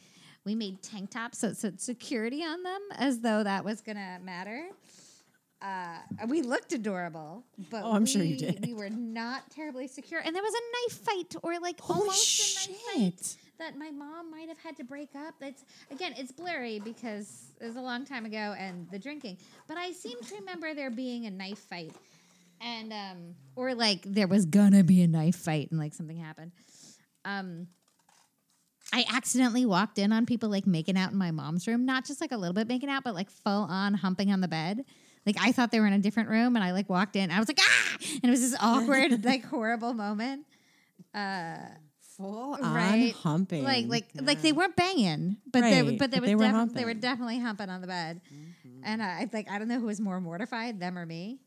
we made tank tops so it said security on them as though that was gonna matter. Uh, we looked adorable, but Oh, I'm sure you we- did. We were not terribly secure, and there was a knife fight or like Holy almost a knife fight that my mom might have had to break up. It's again, it's blurry because it was a long time ago and the drinking. But I seem to remember there being a knife fight, and um, or like there was gonna be a knife fight and like something happened. Um, I accidentally walked in on people like making out in my mom's room, not just like a little bit making out, but like full on humping on the bed. Like I thought they were in a different room, and I like walked in. I was like, ah, and it was this awkward, like horrible moment. Uh, full on Right. humping. like like like they weren't banging, but they Right, but they but was they were defi- they were definitely humping on the bed, and I I like I don't know who was more mortified, them or me,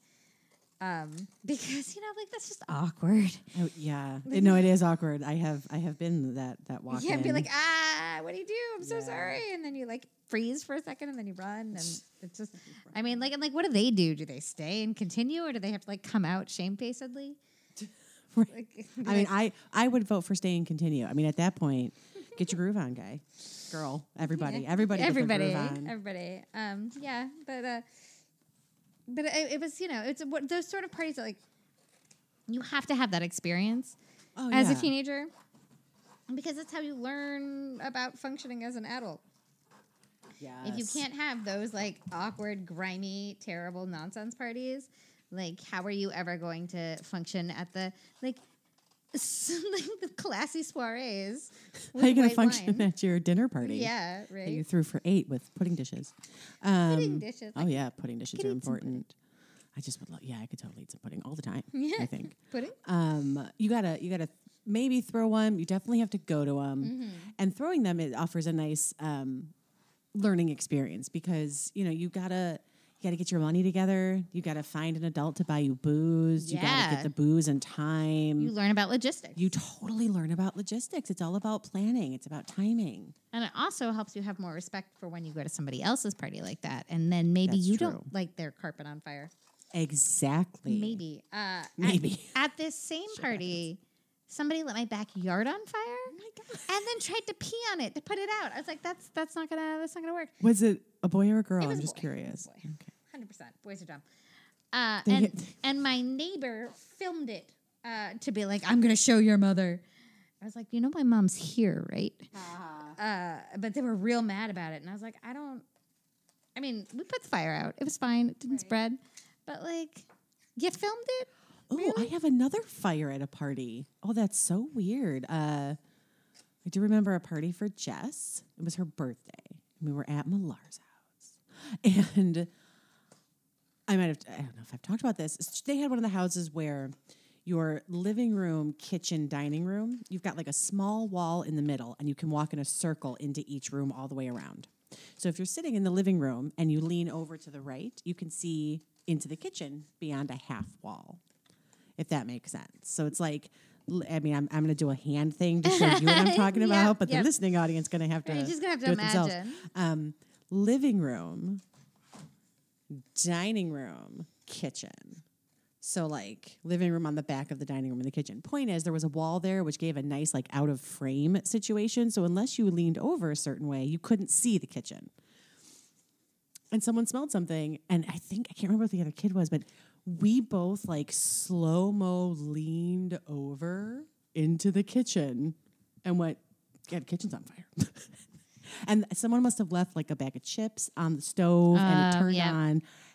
um, because you know like that's just awkward. Oh, yeah. no, it is awkward. I have I have been that that walk. You can't be like ah, what do you do? I'm so Yeah. sorry, and then you like freeze for a second, and then you run, and it's just I mean like and like what do they do? Do they stay and continue, or do they have to like come out shamefacedly? Right. Like, I mean, I I would vote for stay and continue. I mean, at that point, get your groove on, guy, girl, everybody, Yeah. everybody, everybody, groove on. everybody. Um, yeah, but uh, but it, it was you know it's what those sort of parties that like you have to have that experience Oh, as a teenager because that's how you learn about functioning as an adult. If you can't have those like awkward, grimy, terrible nonsense parties, like how are you ever going to function at the like? The classy soirees. how are you going to function wine. at your dinner party? Yeah, that you right. threw for eight with pudding dishes. Um, Pudding dishes. Oh yeah, pudding dishes are eat some pudding. important. I just would love. Yeah, I could totally eat some pudding all the time. Yeah. I think. Pudding. Um, you gotta you gotta maybe throw one. You definitely have to go to them, Mm-hmm. and throwing them it offers a nice um, learning experience because you know you gotta. You got to get your money together. You got to find an adult to buy you booze. You got to get the booze in time. You learn about logistics. you totally learn about logistics. It's all about planning. It's about timing. and it also helps you have more respect for when you go to somebody else's party like that. And then maybe That's you true. don't like their carpet on fire. Exactly. Maybe. Uh, at- Maybe. At, this same party, somebody lit my backyard on fire. Oh my god. And then tried to pee on it to put it out. I was like, "That's that's not gonna that's not gonna work." Was it a boy or a girl? I'm just boy. It was a curious. Okay. Hundred percent, boys are dumb. Uh, and and my neighbor filmed it uh, to be like, "I'm gonna show your mother." I was like, "You know, my mom's here, right?" Uh, but they were real mad about it, and I was like, "I don't." I mean, we put the fire out. It was fine. It didn't Right. spread, but like, you filmed it. Oh, I have another fire at a party. Oh, that's so weird. Uh, I do remember a party for Jess. It was her birthday. We were at Millar's house, and I might have. I don't know if I've talked about this. They had one of the houses where your living room, kitchen, dining room. You've got like a small wall in the middle, and you can walk in a circle into each room all the way around. So if you're sitting in the living room and you lean over to the right, you can see into the kitchen beyond a half wall if that makes sense. So it's like, I mean, I'm, I'm going to do a hand thing to show you what I'm talking Yep, about, but yep. the listening audience going to have to. You're just gonna have to imagine. Um, living room, dining room, kitchen. So like living room on the back of the dining room and the kitchen. Point is, there was a wall there which gave a nice like out of frame situation. So unless you leaned over a certain way, you couldn't see the kitchen. And someone smelled something, and I think I can't remember what the other kid was, but we both like slow mo leaned over into the kitchen and went, "Yeah, the kitchen's on fire." and someone must have left like a bag of chips on the stove, and it Oh, turned yep. on,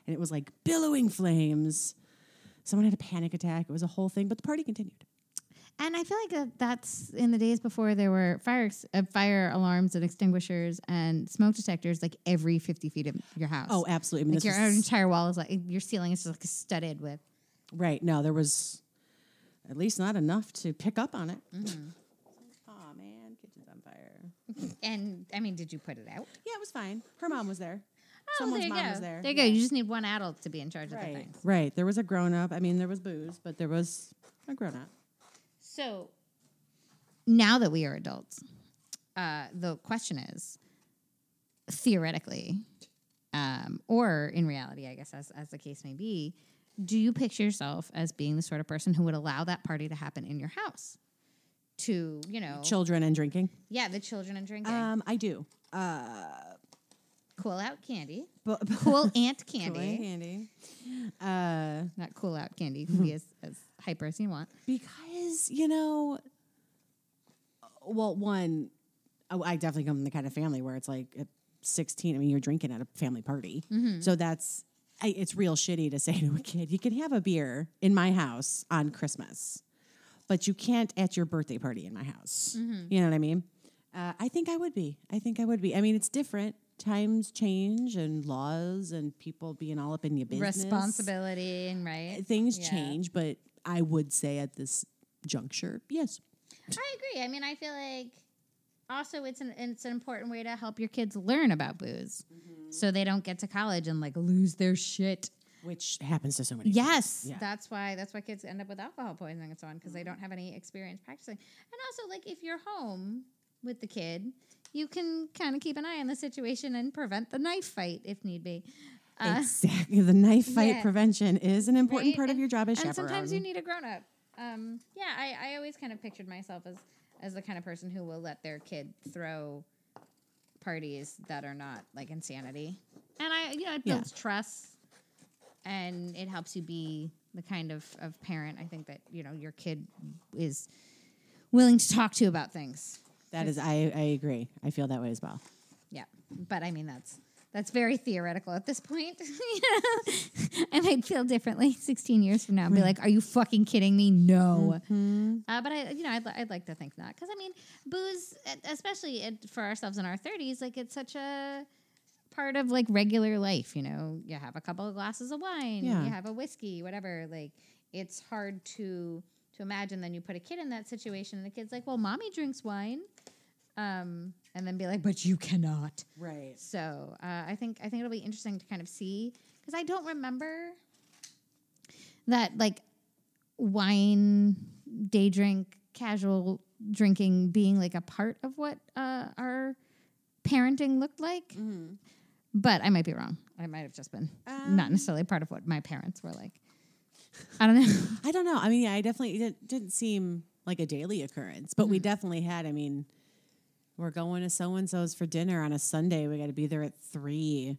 and it was like billowing flames. Someone had a panic attack. It was a whole thing, but the party continued. And I feel like that that's in the days before there were fire ex- uh, fire alarms and extinguishers and smoke detectors like every 50 feet of your house. Oh, absolutely. I mean, like this your was- entire wall is like your ceiling is just like studded with. right. No, there was at least not enough to pick up on it. Mm-hmm. Oh man, kitchen's on fire. And I mean, did you put it out? Yeah, it was fine. Her mom was there. Oh, Someone's there you mom go. was there. There you go. You just need one adult to be in charge of the Right. things. Right. There was a grown up. I mean, there was booze, but there was a grown up. So now that we are adults, uh, the question is theoretically, um, or in reality, I guess, as, as the case may be, do you picture yourself as being the sort of person who would allow that party to happen in your house? To, you know, Children and drinking. yeah, the children and drinking. Um, I do. Uh, cool out candy. Cool Aunt Cool Candy. candy. Uh, Not cool out candy. Can be as, as hyper as you want. because you know, well, one, oh, I definitely come from the kind of family where it's like at sixteen. I mean, you're drinking at a family party, so that's. I, it's real shitty to say to a kid, you can have a beer in my house on Christmas, but you can't at your birthday party in my house. Mm-hmm. You know what I mean? Uh, I think I would be. I think I would be. I mean, it's different. Times change and laws and people being all up in your business. Responsibility and right. Uh, things Yeah. change, but I would say at this juncture, yes. I agree. I mean, I feel like also it's an it's an important way to help your kids learn about booze, mm-hmm. so they don't get to college and like lose their shit. Which happens to so many. Yes, Yeah. that's why that's why kids end up with alcohol poisoning and so on because they don't have any experience practicing. And also, like if you're home with the kid, you can kind of keep an eye on the situation and prevent the knife fight if need be. Uh, exactly. The knife fight yeah. prevention is an important Right? part of your job as and chaperone. sometimes you need a grown up. Um, yeah, I, I always kind of pictured myself as as the kind of person who will let their kid throw parties that are not like insanity, and I you know it Yeah. builds trust, and it helps you be the kind of of parent I think that you know your kid is willing to talk to about things. that is, I, I agree. I feel that way as well. Yeah, but I mean that's that's very theoretical at this point. I might feel differently 16 years from now and be like, "Are you fucking kidding me?" No. Uh, but I, you know, I'd, I'd like to think not because I mean, booze, especially for ourselves in our 30s, like it's such a part of like regular life. You know, you have a couple of glasses of wine, Yeah. you have a whiskey, whatever. Like it's hard to to imagine. Then you put a kid in that situation, and the kid's like, "Well, mommy drinks wine." Um, and then be like, but you cannot. Right. So uh, I think I think it'll be interesting to kind of see because I don't remember that like wine, day drink, casual drinking being like a part of what uh, our parenting looked like. But I might be wrong. I might have just been not necessarily part of what my parents were like. I don't know. I don't know. I mean, yeah, I definitely it didn't, didn't seem like a daily occurrence, but we Mm-hmm. definitely had. I mean, we're going to so and so's for dinner on a Sunday. We got to be there at three.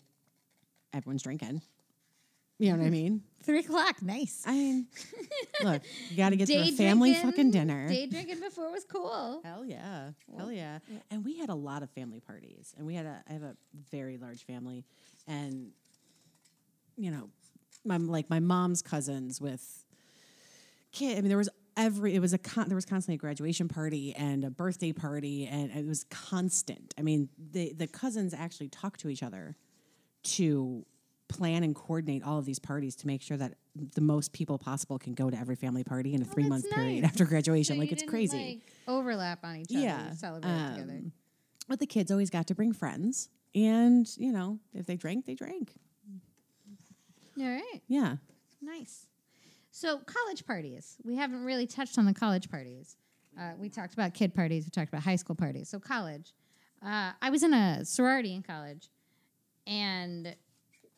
Everyone's drinking. You know what I mm-hmm. mean? Three o'clock, nice. I mean, look, you got to get to a family drinking- fucking dinner. Day drinking before was cool. Hell yeah, hell yeah. And we had a lot of family parties, and we had a. I have a very large family, and you know, my like my mom's cousins with kid. I mean, there was every. It was a con, there was constantly a graduation party and a birthday party, and it was constant. I mean, the the cousins actually talked to each other to plan and coordinate all of these parties to make sure that the most people possible can go to every family party in a three month that's period after graduation. So like it's crazy. like, overlap on each other. Yeah, celebrate together. um, But the kids always got to bring friends. And, you know, if they drank, they drank. All right. Yeah. Nice. So college parties. We haven't really touched on the college parties. Uh, we talked about kid parties. We talked about high school parties. So college. Uh, I was in a sorority in college, and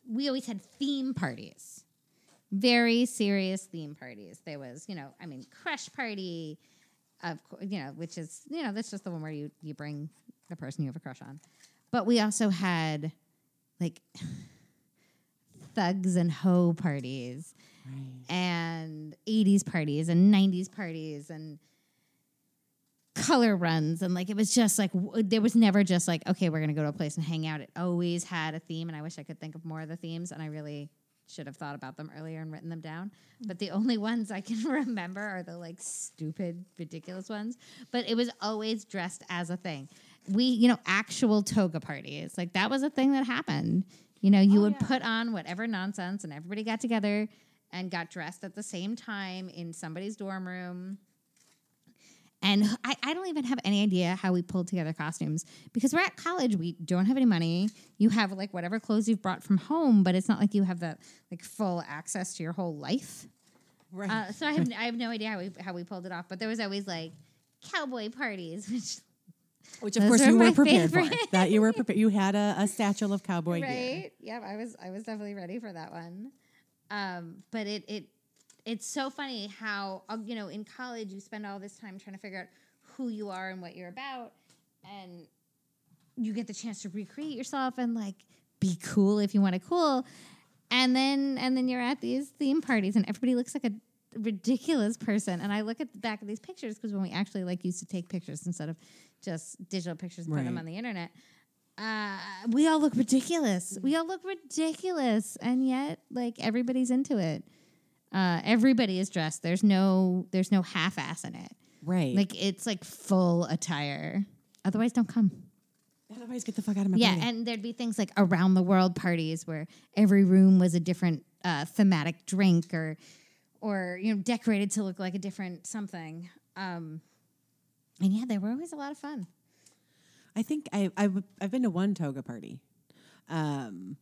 we always had theme parties. Very serious theme parties. There was, you know, I mean, crush party, of course, you know, which is, you know, that's just the one where you you bring the person you have a crush on. But we also had like thugs and hoe parties and 80s parties and 90s parties and color runs and like it was just like w- there was never just like okay we're gonna go to a place and hang out. It always had a theme and i wish i could think of more of the themes and i really should have thought about them earlier and written them down. Mm. But the only ones i can remember are the like stupid ridiculous ones. But it was always dressed as a thing. We you know actual toga parties like that was a thing that happened. You know you oh, would put on whatever nonsense and everybody got together and got dressed at the same time in somebody's dorm room and I, I don't even have any idea how we pulled together costumes because we're at college. We don't have any money. You have like whatever clothes you've brought from home, but it's not like you have the like full access to your whole life. Right. Uh, so I have I have no idea how we how we pulled it off. But there was always like cowboy parties, which Which, of those course, you were prepared for. favorite. That you were prepared. You had a, a satchel of cowboy gear. right? Yeah, I was I was definitely ready for that one. Um, but it it it's so funny how uh, you know in college you spend all this time trying to figure out who you are and what you're about, and you get the chance to recreate yourself and like be cool if you want to cool, and then and then you're at these theme parties and everybody looks like a ridiculous person and i look at the back of these pictures because when we actually like used to take pictures instead of just digital pictures and put them on the internet uh, we all look ridiculous. We all look ridiculous, and yet like everybody's into it. Uh, everybody is dressed. There's no there's no half ass in it. Right. Like it's like full attire. Otherwise, don't come. otherwise, get the fuck out of my Yeah, party. and there'd be things like around the world parties where every room was a different uh, thematic drink or or you know decorated to look like a different something. Um, And yeah, they were always a lot of fun. I think I, I have been to one toga party, um,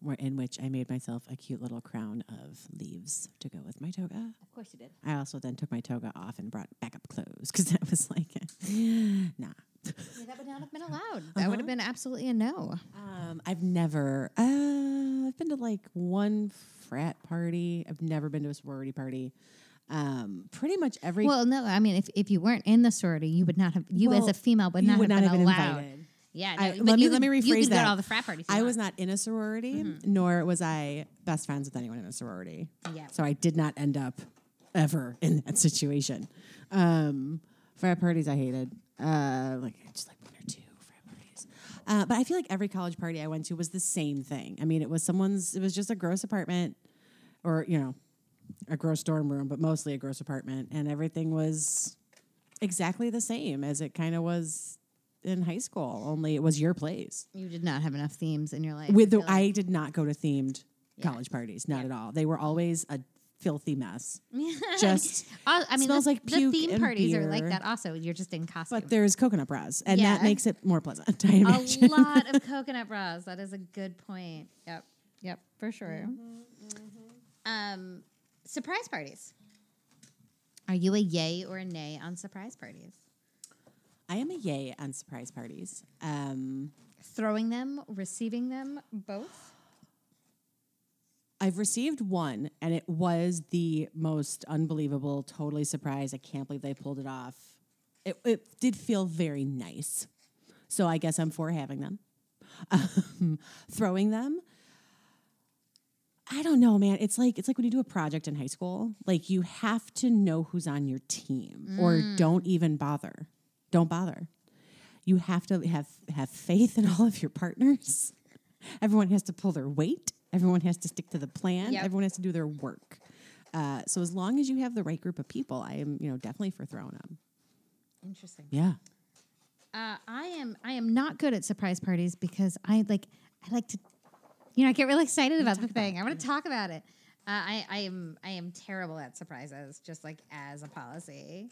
where in which I made myself a cute little crown of leaves to go with my toga. Of course you did. I also then took my toga off and brought backup clothes because that was like, nah. Yeah, that would not have been allowed. That would have been absolutely a no. Um, I've never. Uh, I've been to like one frat party. I've never been to a sorority party. Um, pretty much every. Well, no, I mean, if, if you weren't in the sorority, you would not have. You as a female would not would have not been have been allowed. invited. Yeah, I- let me- you let me could- You rephrase could go that. to all the frat parties. I was not in a sorority, nor was I best friends with anyone in a sorority. Yeah. So I did not end up ever in that situation. Um, frat parties I hated. Uh, like just like one or two frat parties. Uh, but I feel like every college party I went to was the same thing. I mean, it was someone's. It was just a gross apartment, or you know, a gross dorm room, but mostly a gross apartment, and everything was exactly the same as it kind of was in high school. Only it was your place. You did not have enough themes in your life. With the, like. I did not go to themed college parties, not at all. They were always a filthy mess. Just, I mean, smells the, like the puke theme and parties are like that. Also, you're just in costume. but there's coconut bras, and Yeah. that makes it more pleasant. I a lot of coconut bras. That is a good point. Yep. Yep. For sure. Um, surprise parties. Are you a yay or a nay on surprise parties? I am a yay on surprise parties. Um, Throwing them, receiving them, both. I've received one, and it was the most unbelievable, totally surprised. I can't believe they pulled it off. It, it did feel very nice. So I guess I'm for having them. Um, throwing them, I don't know, man. It's like it's like when you do a project in high school. Like you have to know who's on your team, or don't even bother. Don't bother. You have to have have faith in all of your partners. Everyone has to pull their weight. Everyone has to stick to the plan. Yep. Everyone has to do their work. Uh, so as long as you have the right group of people, I am you know definitely for throwing them. Interesting. Yeah. Uh, I am I am not good at surprise parties because I like I like to you know I get really excited about the thing. I want to talk about it. Uh, I, I am I am terrible at surprises, just like as a policy.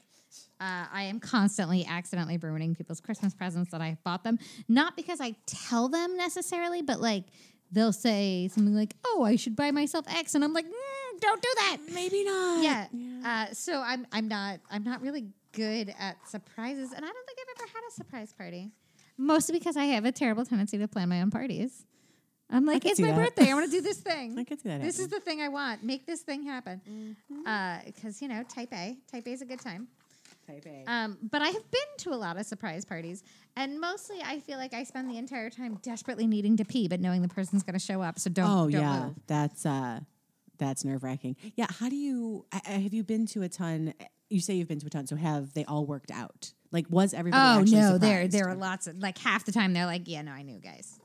Uh, I am constantly accidentally ruining people's Christmas presents that I bought them, not because I tell them necessarily, but like they'll say something like, "Oh, I should buy myself X," and I'm like, mm, "Don't do that." Maybe not. yeah. Uh, so I'm I'm not I'm not really good at surprises, and I don't think I've ever had a surprise party. Mostly because I have a terrible tendency to plan my own parties. I'm like, it's my that. birthday. I want to do this thing. I could see that This is the thing I want. Make this thing happen. Because you know, Type A. Type A is a good time. Um, but I have been to a lot of surprise parties, and mostly I feel like I spend the entire time desperately needing to pee, but knowing the person's going to show up. So don't. oh don't yeah, move. that's uh, that's nerve wracking. Yeah. How do you? I, I- have you been to a ton? You say you've been to a ton. So have they all worked out? Like, was everybody? Oh actually no, there surprised? there are lots of like half the time they're like, yeah, no, I knew, guys.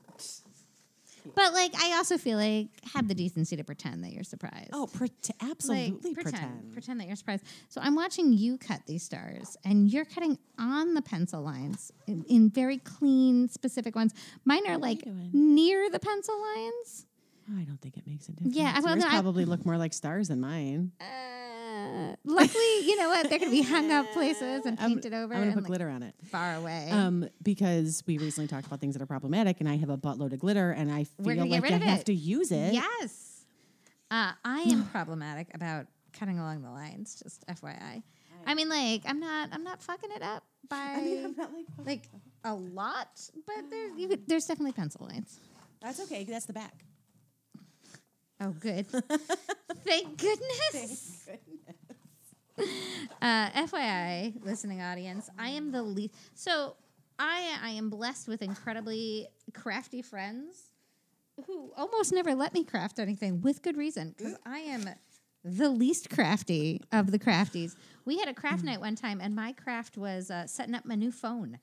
But like, I also feel like have the decency to pretend that you're surprised. Oh, pre- like absolutely pretend, pretend. pretend that you're surprised. So I'm watching you cut these stars, and you're cutting on the pencil lines in, in very clean, specific ones. Mine are like near the pencil lines. I don't think it makes a difference. Yeah, well, yours no, I- probably look more like stars than mine. Uh, luckily, you know what? They're going to be hung up places and I'm- painted over I'm gonna and put like, glitter on it. far away. Um, because we recently talked about things that are problematic, and I have a buttload of glitter, and I feel like I have it. to use it. Yes. Uh, I am problematic about cutting along the lines. Just FYI. I mean, like, I'm not. I'm not fucking it up by I mean, I'm not like, like a lot, but there's you could, there's definitely pencil lines. that's okay. That's the back. Oh, good. Thank goodness. Uh, FYI, listening audience, I am the least. So I I am blessed with incredibly crafty friends who almost never let me craft anything with good reason because I am the least crafty of the crafties. We had a craft night one time, and my craft was uh, setting up my new phone.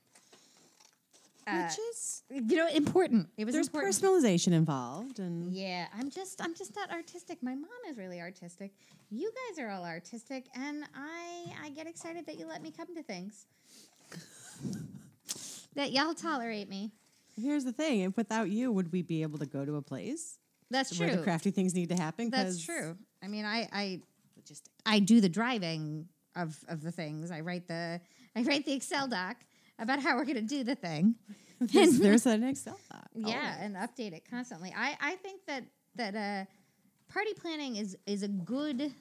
Uh, Which is you know, important. It was there's important. personalization involved, and Yeah, I'm just I'm just not artistic. My mom is really artistic. You guys are all artistic, and I I get excited that you let me come to things. that y'all tolerate me. here's the thing: if without you, would we be able to go to a place That's true. where the crafty things need to happen? That's true. I mean, I I Logistic. I do the driving of of the things. I write the I write the Excel doc about how we're going to do the thing. there's, there's an Excel doc. Yeah, and update it constantly. I, I think that that uh, party planning is is a good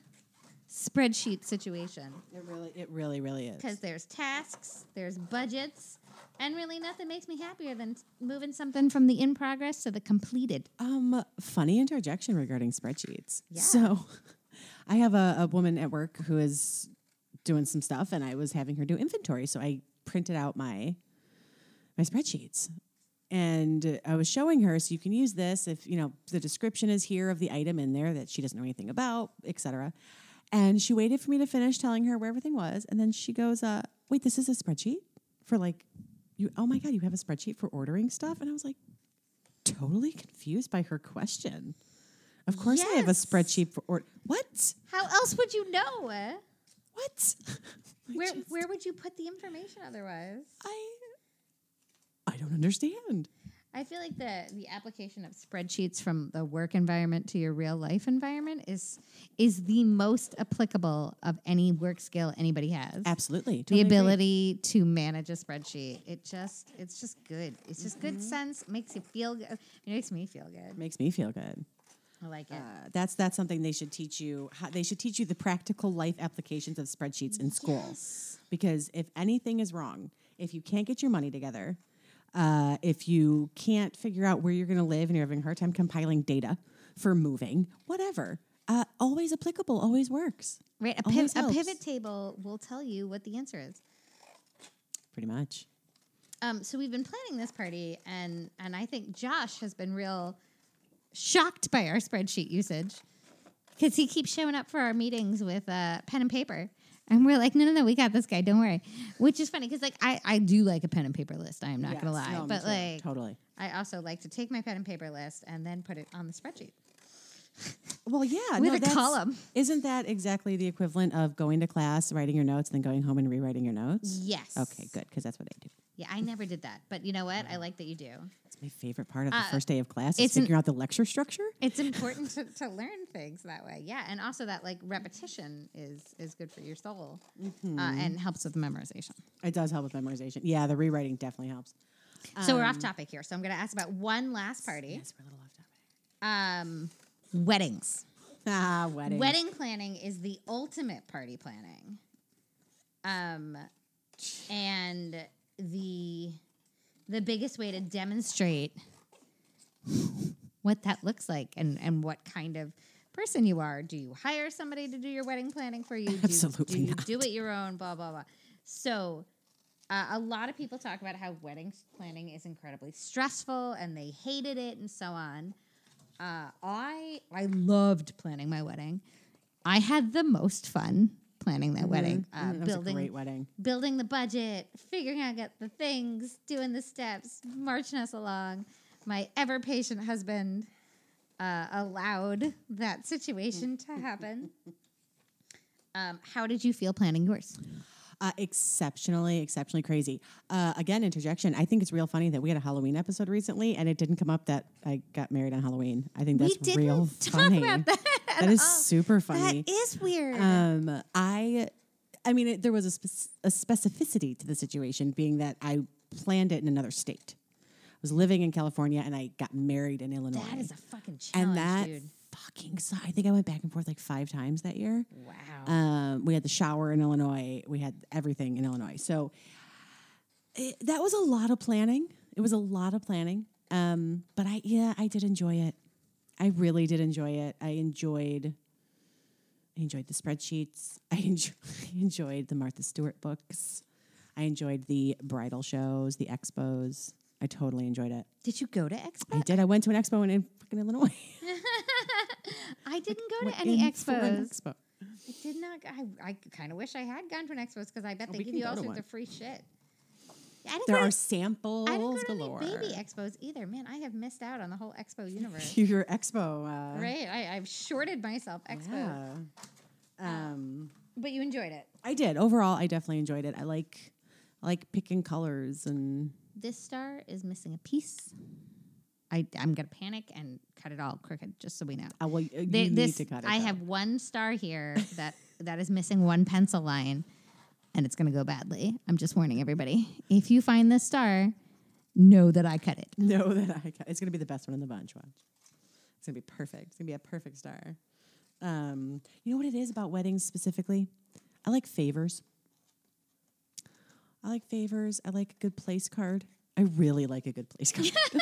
spreadsheet situation It really, it really, really is. because there's tasks, there's budgets, and really nothing makes me happier than t- moving something from the in progress to the completed. Um, funny interjection regarding spreadsheets. Yeah. So, I have a, a woman at work who is doing some stuff, and I was having her do inventory. So I printed out my my spreadsheets, and I was showing her. So you can use this if you know the description is here of the item in there that she doesn't know anything about, etc. And she waited for me to finish telling her where everything was, and then she goes, uh, "Wait, this is a spreadsheet for like you? Oh my god, you have a spreadsheet for ordering stuff?" And I was like totally confused by her question. Of course, I have a spreadsheet for or what? How else would you know? What? Where just- where would you put the information otherwise? I I don't understand. I feel like the the application of spreadsheets from the work environment to your real life environment is is the most applicable of any work skill anybody has. Absolutely, the totally agree. ability to manage a spreadsheet. It just it's just good. It's just good Mm-hmm. sense. Makes you feel good. It makes me feel good. makes me feel good. I like it. Uh, that's that's something they should teach you. How, they should teach you the practical life applications of spreadsheets in school. Yes. Because if anything is wrong, if you can't get your money together, uh, if you can't figure out where you're going to live and you're having a hard time compiling data for moving, whatever, uh, always applicable, always works. Right. A, piv- a pivot table will tell you what the answer is. Pretty much. Um, so we've been planning this party, and and I think Josh has been real shocked by our spreadsheet usage because he keeps showing up for our meetings with uh, pen and paper, and we're like, no, no, no, we got this guy. Don't worry. Which is funny because like I I do like a pen and paper list. I am not gonna lie, no, but too. like totally. I also like to take my pen and paper list and then put it on the spreadsheet. Well, yeah, With no, a column. Isn't that exactly the equivalent of going to class, writing your notes, and then going home and rewriting your notes? Yes. Okay, good, because that's what I do. Yeah, I never did that, but you know what? I like that you do. It's my favorite part of the Uh, first day of class is it's an- figuring out the lecture structure. It's important to, to learn things that way. Yeah, and also that like repetition is is good for your soul Mm-hmm. uh, and helps with memorization. It does help with memorization. Yeah, the rewriting definitely helps. so we're off topic here. So I'm going to ask about one last party. Yes, we're a little off topic. Um, weddings. Ah, wedding. Wedding planning is the ultimate party planning. Um, and the the biggest way to demonstrate what that looks like and and what kind of person you are. Do you hire somebody to do your wedding planning for you? Do you- Absolutely do you do it your own? Blah blah blah. So. Uh, a lot of people talk about how wedding planning is incredibly stressful and they hated it and so on. Uh, I I loved planning my wedding. I had the most fun planning that wedding. Uh, that was a building great wedding. building the budget, figuring out get the things, doing the steps, marching us along. My ever patient husband uh, allowed that situation to happen. Um, how did you feel planning yours? Uh, exceptionally, exceptionally crazy. Uh, again, interjection. I think it's real funny that we had a Halloween episode recently, and it didn't come up that I got married on Halloween. I think that's we didn't real talk funny. about that. That at is all. super funny. That is weird. Um, I, I mean, it, there was a, spec- a specificity to the situation, being that I planned it in another state. I was living in California, and I got married in Illinois. that is a fucking challenge, and that dude. fucking sucked. I think I went back and forth like five times that year. Wow. Um, we had the shower in Illinois. We had everything in Illinois. So it, that was a lot of planning. It was a lot of planning. Um, but I, yeah, I did enjoy it. I really did enjoy it. I enjoyed. I enjoyed the spreadsheets. I, enjoy, I enjoyed the Martha Stewart books. I enjoyed the bridal shows, the expos. I totally enjoyed it. Did you go to Expo? I did. I went to an expo in, in fucking Illinois. I didn't go to any in for an expos. expo. I did not. go- I, I kind of wish I had gone to an expo because I bet oh, they give you all sorts one. of free shit. I didn't There are to- samples I didn't go to galore. any baby expos either. Man, I have missed out on the whole expo universe. Your expo, uh, right? I, I've shorted myself expo. Yeah. Um, But you enjoyed it. I did. Overall, I definitely enjoyed it. I like, I like picking colors and This star is missing a piece. I, I'm gonna panic and cut it all crooked, just so we know. uh, well, you Th- need this, to cut it. I have one star here that that is missing one pencil line, and it's going to go badly. I'm just warning everybody. If you find this star, know that I cut it. know that I got, it's going to be the best one in the bunch. Watch. It's going to be perfect. It's going to be a perfect star. Um, you know what it is about weddings specifically? I like favors. I like favors. I like a good place card. I really like a good place card.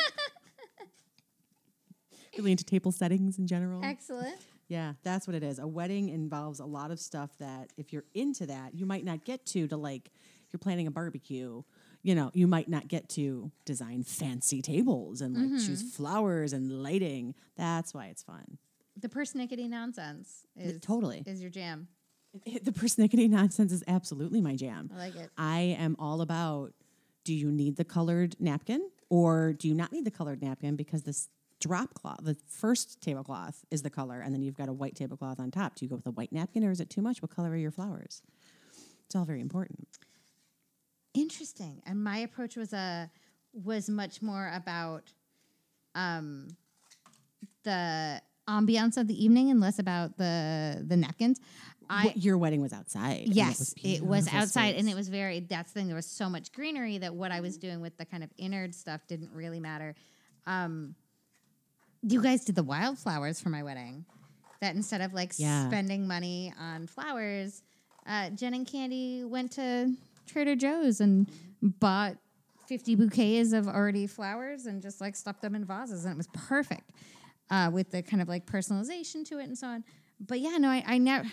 really into table settings in general. Excellent. Yeah, that's what it is. A wedding involves a lot of stuff that if you're into that, you might not get to to like if you're planning a barbecue, you know, you might not get to design fancy tables and like choose mm-hmm. flowers and lighting. That's why it's fun. The persnickety nonsense is Totally. is your jam. The persnickety nonsense is absolutely my jam. I like it. I am all about do you need the colored napkin or do you not need the colored napkin because this drop cloth, the first tablecloth is the color and then you've got a white tablecloth on top. Do you go with a white napkin or is it too much? What color are your flowers? It's all very important. Interesting. And my approach was a was much more about um the ambiance of the evening and less about the the napkins. I your wedding was outside. Yes, it was beautiful outside, and it was very. That's the thing. There was so much greenery that what I was doing with the kind of innard stuff didn't really matter. Um, you guys did the wildflowers for my wedding. That instead of like Yeah. spending money on flowers, uh, Jen and Candy went to Trader Joe's and bought fifty bouquets of already flowers and just like stuffed them in vases, and it was perfect uh, with the kind of like personalization to it and so on. But yeah, no, I, I never.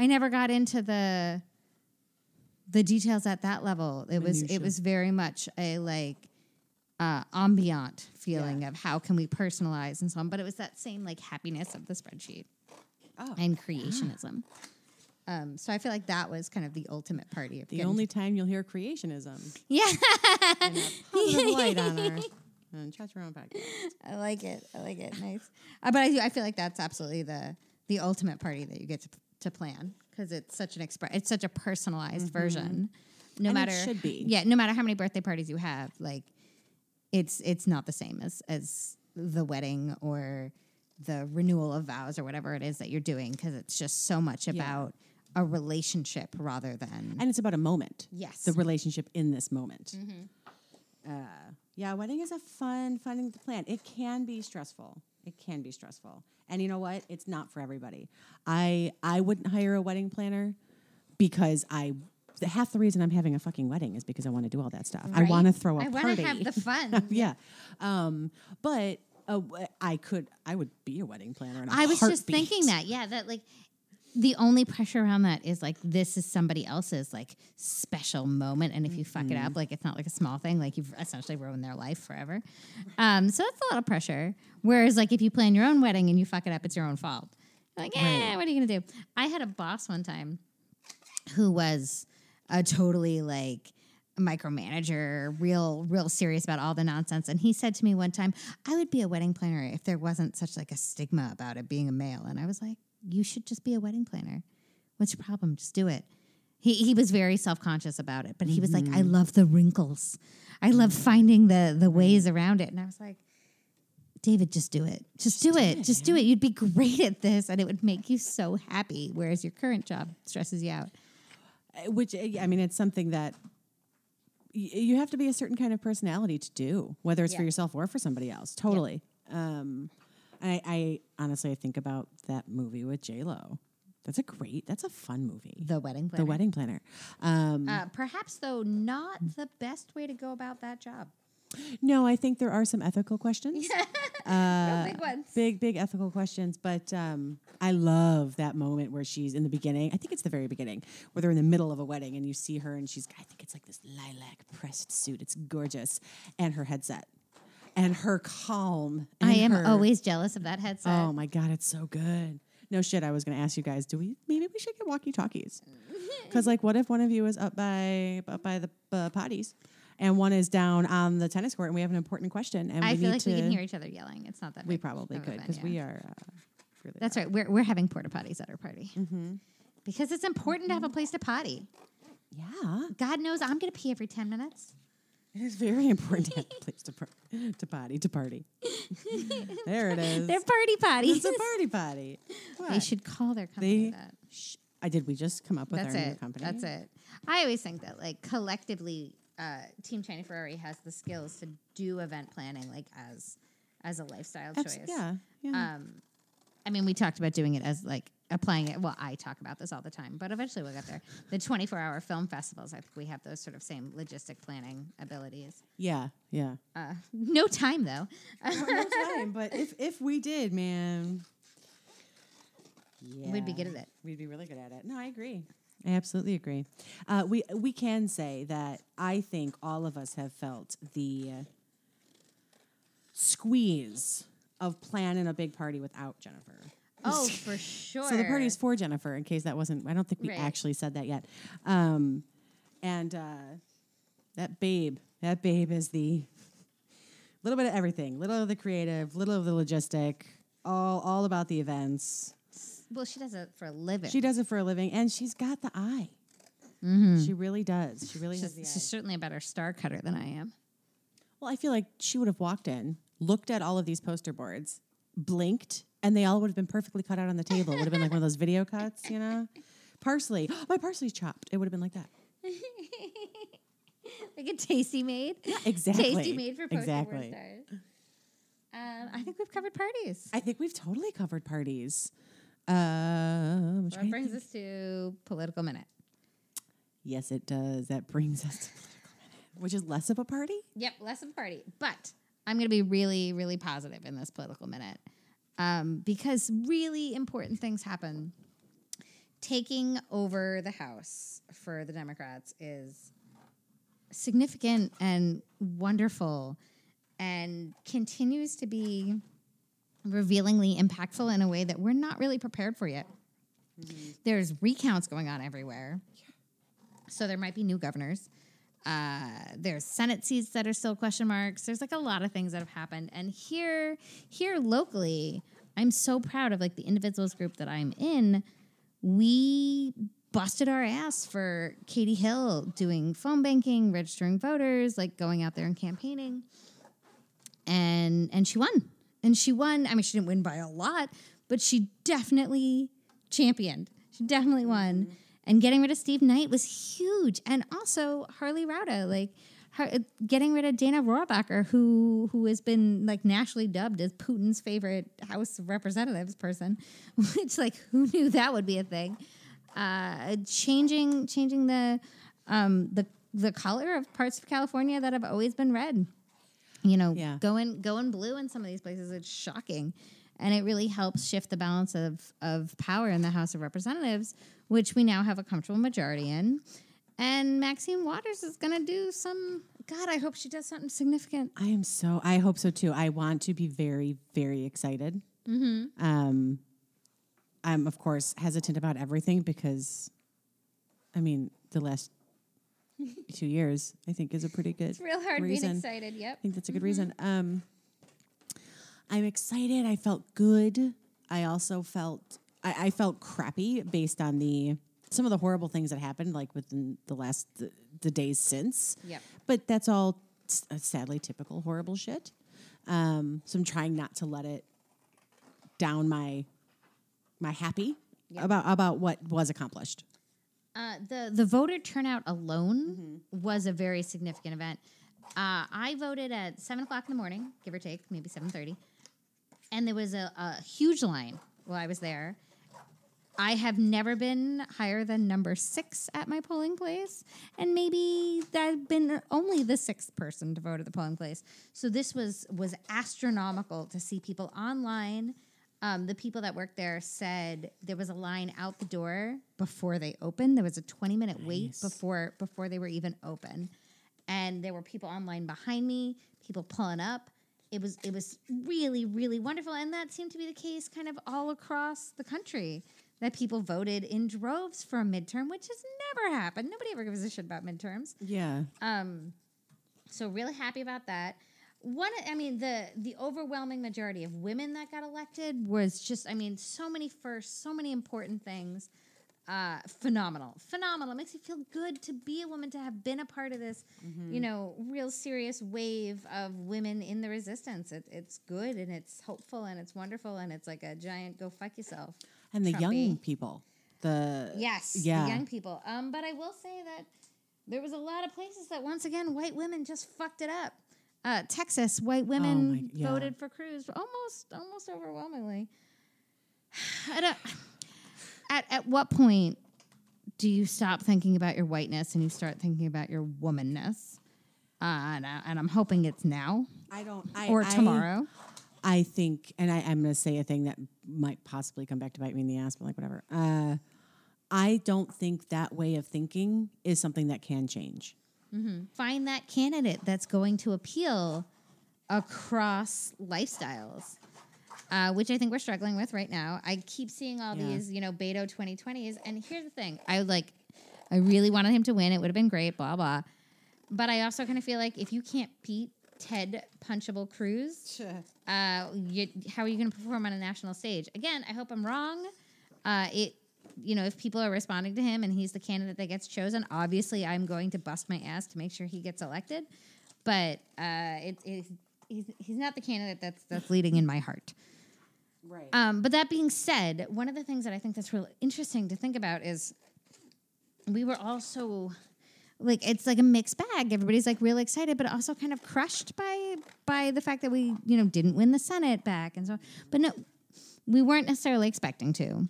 I never got into the the details at that level. It was it was very much a like uh, ambient feeling of how can we personalize and so on. But it was that same like happiness of the spreadsheet Oh, and creationism. Um, so I feel like that was kind of the ultimate party. Of the getting- only time you'll hear creationism. yeah, and a positive light on our on Chat Your Own podcast. I like it. I like it. Nice. Uh, but I do. I feel like that's absolutely the the ultimate party that you get to, to plan because it's such an express. It's such a personalized version. No Mm-hmm. And it matter should be. Yeah. No matter how many birthday parties you have, like it's it's not the same as as the wedding or the renewal of vows or whatever it is that you're doing because it's just so much about a relationship rather than And it's about a moment. yes. The relationship in this moment. Mm-hmm. Uh, yeah, wedding is a fun, fun plan. It can be stressful. It can be stressful. And you know what? It's not for everybody. I I wouldn't hire a wedding planner because I half the reason I'm having a fucking wedding is because I want to do all that stuff. I want to throw a I party. I want to have the fun. yeah. Um, but uh, I could I would be a wedding planner I was just thinking that, yeah, that like the only pressure around that is like this is somebody else's like special moment, and if you fuck it Mm-hmm. up, like it's not like a small thing, like you've essentially ruined their life forever. Um, so that's a lot of pressure. Whereas like if you plan your own wedding and you fuck it up, it's your own fault. You're like, eh, what are you gonna do? I had a boss one time who was a totally like micromanager, real, real serious about all the nonsense. And he said to me one time, I would be a wedding planner if there wasn't such like a stigma about it being a male. And I was like, you should just be a wedding planner. What's your problem? Just do it. He, he was very self conscious about it, but he was like, I mm-hmm. love the wrinkles. I love finding the the ways around it. And I was like, David, just do it. Just, do, it. Just do it. You'd be great at this and it would make you so happy. Whereas your current job stresses you out. Uh, which uh, I mean, it's something that y- you have to be a certain kind of personality to do, whether it's for yourself or for somebody else. Totally. Um, I, I honestly I think about that movie with J Lo. That's a great. That's a fun movie. The wedding planner. The Wedding Planner. Um, Uh, perhaps, though, not the best way to go about that job. No, I think there are some ethical questions. Uh, big ones. big big ethical questions but um, i love that moment where she's in the beginning i think it's the very beginning where they're in the middle of a wedding and you see her and she's i think it's like this lilac pressed suit it's gorgeous and her headset and her calm I am her- always jealous of that headset. oh my god it's so good no shit i was gonna ask you guys do we maybe we should get walkie talkies because like what if one of you is up by up by the uh, potties and one is down on the tennis court and we have an important question and I we feel need like to we can hear each other yelling. It's not that we probably could because yeah. we are uh, really That's right. We're, we're having porta potties at our party. Because it's important to have a place to potty. Yeah, God knows I'm going to pee every 10 minutes. it is very important to have a place to, par- to potty to party. there it is. They're party potties. it's a party potty. They should call their company They that. sh- I did. We just come up with That's our new it. company. That's it. I always think that like collectively, uh, Team Tiny Ferrari has the skills to do event planning like as as a lifestyle choice. yeah. Yeah. Um, I mean, we talked about doing it as like applying it. Well, I talk about this all the time, but eventually we'll get there. The 24 hour film festivals, I think we have those sort of same logistic planning abilities. yeah. Yeah. Uh, no time though. no time, but if if we did, man, yeah, We'd be good at it. We'd be really good at it. No, I agree. I absolutely agree. Uh, we we can say that I think all of us have felt the uh, squeeze of planning a big party without Jennifer. Oh, for sure. So the party's for Jennifer, in case that wasn't. I don't think we Right. actually said that yet. Um, and uh, that babe, that babe is the little bit of everything, little of the creative, little of the logistic, all all about the events. Well, she does it for a living. She does it for a living, and she's got the eye. She really does. She really she's, has the eye. she's certainly a better star cutter than I am. Well, I feel like she would have walked in, looked at all of these poster boards, blinked, and they all would have been perfectly cut out on the table. It would have been like one of those video cuts, you know? Parsley. My parsley's chopped. It would have been like that. like a tasty made. Exactly. Tasty made for poster exactly. board stars. Um, I think we've covered parties. I think we've totally covered parties. Um, I'm Well, trying it to brings us to political minute. Yes, it does. That brings us to political minute, which is less of a party. Yep, less of a party. But I'm going to be really, really positive in this political minute um, because really important things happen. Taking over the House for the Democrats is significant and wonderful and continues to be revealingly impactful in a way that we're not really prepared for yet. There's recounts going on everywhere. So there might be new governors. Uh, there's Senate seats that are still question marks. There's like a lot of things that have happened. And here, here locally, I'm so proud of like the individuals group that I'm in. We busted our ass for Katie Hill doing phone banking, registering voters, like going out there and campaigning. And and she won. And she won. I mean, she didn't win by a lot, but she definitely championed. She definitely won. And getting rid of Steve Knight was huge. And also Harley Rouda, like her, getting rid of Dana Rohrabacher, who who has been like nationally dubbed as Putin's favorite House of Representatives person, which like who knew that would be a thing. Uh, changing changing the um, the the color of parts of California that have always been red. You know, Yeah. going going blue in some of these places, it's shocking. And it really helps shift the balance of, of power in the House of Representatives, which we now have a comfortable majority in. And Maxine Waters is going to do some. God, I hope she does something significant. I am so. I hope so too. I want to be very, very excited. Mm-hmm. Um, I'm of course hesitant about everything because, I mean, the last two years I think is a pretty good. It's real hard reason. being excited. Yep. I think that's a good reason. Um, I'm excited. I felt good. I also felt I, I felt crappy based on the some of the horrible things that happened, like within the last the, the days since. Yep. But that's all s- uh, sadly typical horrible shit. Um, so I'm trying not to let it down my my happy Yep. about about what was accomplished. Uh, the the voter turnout alone was a very significant event. Uh, I voted at seven o'clock in the morning, give or take, maybe seven thirty, and there was a, a huge line while I was there. I have never been higher than number six at my polling place, and maybe I've been only the sixth person to vote at the polling place. So this was was astronomical to see people online. Um, the people that worked there said there was a line out the door before they opened. There was a twenty minute wait before before they were even open, and there were people online behind me, people pulling up. It was it was really really wonderful, and that seemed to be the case kind of all across the country. That people voted in droves for a midterm, which has never happened. Nobody ever gives a shit about midterms. Yeah. Um, so really happy about that. One, I mean, the the overwhelming majority of women that got elected was just, I mean, so many firsts, so many important things. Uh, phenomenal, phenomenal. It makes me feel good to be a woman, to have been a part of this, you know, real serious wave of women in the resistance. It, it's good and it's hopeful and it's wonderful and it's like a giant go fuck yourself. And the young people. The Yes, yeah, the young people. Um, but I will say that there was a lot of places that once again white women just fucked it up. Uh, Texas, white women Oh my- yeah. voted for Cruz almost almost overwhelmingly. I don't, at at what point do you stop thinking about your whiteness and you start thinking about your womanness? Uh, and, I, and I'm hoping it's now I don't. I, or I- tomorrow. I think, and I, I'm going to say a thing that might possibly come back to bite me in the ass, but like whatever. Uh, I don't think that way of thinking is something that can change. Find that candidate that's going to appeal across lifestyles, uh, which I think we're struggling with right now. I keep seeing all Yeah. these, you know, Beto 2020s. And here's the thing I would like, I really wanted him to win. It would have been great, blah, blah. But I also kind of feel like if you can't beat Ted Punchable Cruz, uh, you, how are you going to perform on a national stage? Again, I hope I'm wrong. Uh, it, you know, if people are responding to him and he's the candidate that gets chosen, obviously I'm going to bust my ass to make sure he gets elected. But uh, it, it, he's, he's not the candidate that's that's leading in my heart. Right. Um, but that being said, one of the things that I think that's really interesting to think about is we were also like it's like a mixed bag. Everybody's like really excited, but also kind of crushed by by the fact that we you know didn't win the Senate back and so. But no, we weren't necessarily expecting to,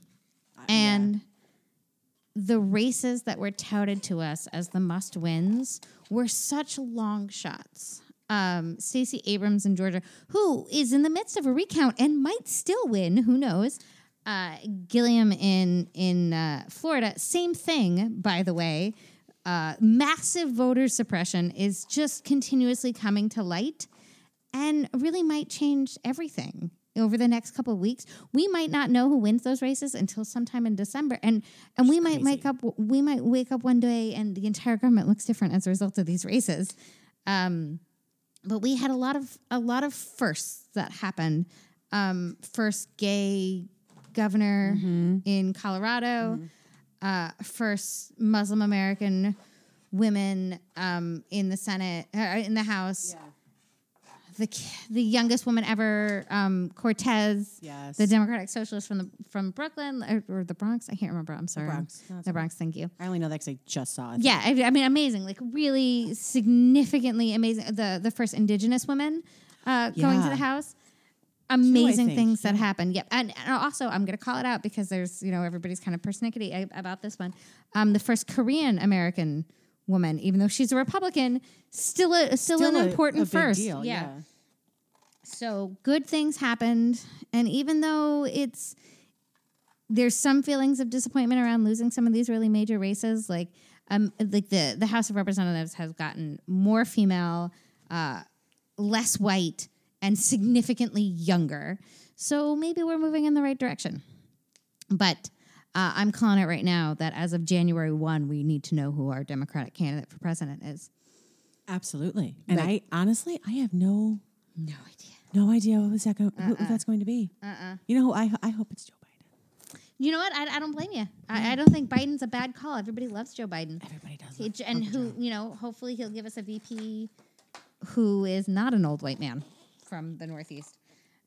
and the races that were touted to us as the must wins were such long shots. Um, Stacey Abrams in Georgia, who is in the midst of a recount and might still win, who knows? Uh, Gillum in in uh, Florida, same thing, by the way. Uh, massive voter suppression is just continuously coming to light and really might change everything over the next couple of weeks. We might not know who wins those races until sometime in December, and and we might wake up we might wake up one day and the entire government looks different as a result of these races. Um, but we had a lot of a lot of firsts that happened. Um, first gay governor in Colorado, uh, first Muslim American women um, in the Senate, uh, in the House. The, the youngest woman ever, um, Cortez, Yes. the Democratic Socialist from the from Brooklyn or, or the Bronx. I can't remember. I'm sorry, Bronx. No, the Bronx. Thank you. I only know that because I just saw it. Yeah, I, I mean, amazing. Like really significantly amazing. The the first Indigenous women uh, going to the House. Amazing things that happened. Yep, and, and also I'm going to call it out because there's you know everybody's kind of persnickety about this one. Um, the first Korean American woman, even though she's a Republican, still a still, Still an a- important a first. deal, yeah. So good things happened, and even though it's there's some feelings of disappointment around losing some of these really major races, like um, like the the House of Representatives has gotten more female, uh, less white, and significantly younger. So maybe we're moving in the right direction. But uh, I'm calling it right now that as of January one, we need to know who our Democratic candidate for president is. Absolutely. And I honestly, I have no No idea. no idea what was that go- who that's going to be. Uh-uh. You know, I I hope it's Joe Biden. You know what? I, I don't blame you. I, I don't think Biden's a bad call. Everybody loves Joe Biden. Everybody does. He- love and who, Joe. you know, hopefully he'll give us a VP who is not an old white man from the Northeast.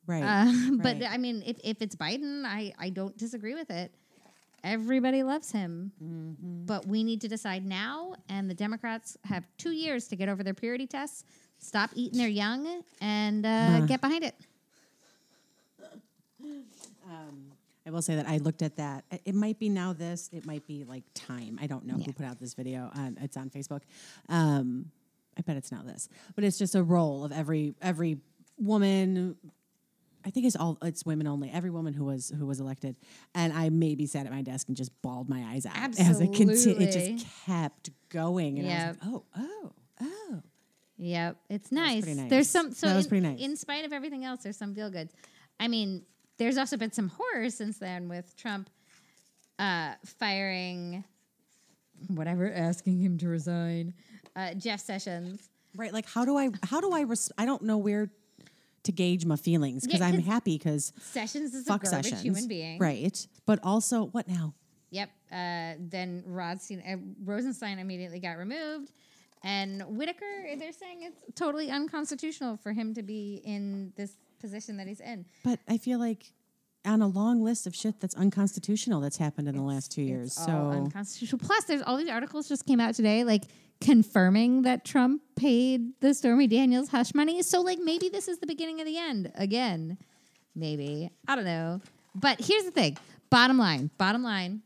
Right. Uh, But. I mean, if, if it's Biden, I, I don't disagree with it. Everybody loves him. Mm-hmm. But we need to decide now, and the Democrats have two years to get over their purity tests, stop eating their young, and uh, get behind it. I will say that I looked at that. It- It might be now this. It might be like time. I don't know who put out this video. On, it's on Facebook. Um, I bet it's now this. But it's just a roll of every every woman. I think it's all it's women only. Every woman who was who was elected, and I maybe sat at my desk and just bawled my eyes out as it continued. It just kept going, and I was like, oh, oh, oh. Yep, it's nice. nice. There's some so That was in, pretty nice. in spite of everything else, there's some feel goods. I mean, there's also been some horror since then with Trump uh, firing whatever, asking him to resign, uh, Jeff Sessions. Right. Like, how do I? How do I? Res- I don't know where to gauge my feelings because Yeah, I'm happy because Sessions is fuck a garbage sessions, human being. right? But also, what now? Yep. Uh, then Rodstein, uh, Rosenstein immediately got removed. And Whitaker, they're saying it's totally unconstitutional for him to be in this position that he's in. But I feel like on a long list of shit that's unconstitutional that's happened in the last two years. So unconstitutional. Plus, there's all these articles just came out today, like confirming that Trump paid the Stormy Daniels hush money. So, like, maybe this is the beginning of the end again. Maybe I don't know. But here's the thing. Bottom line. Bottom line.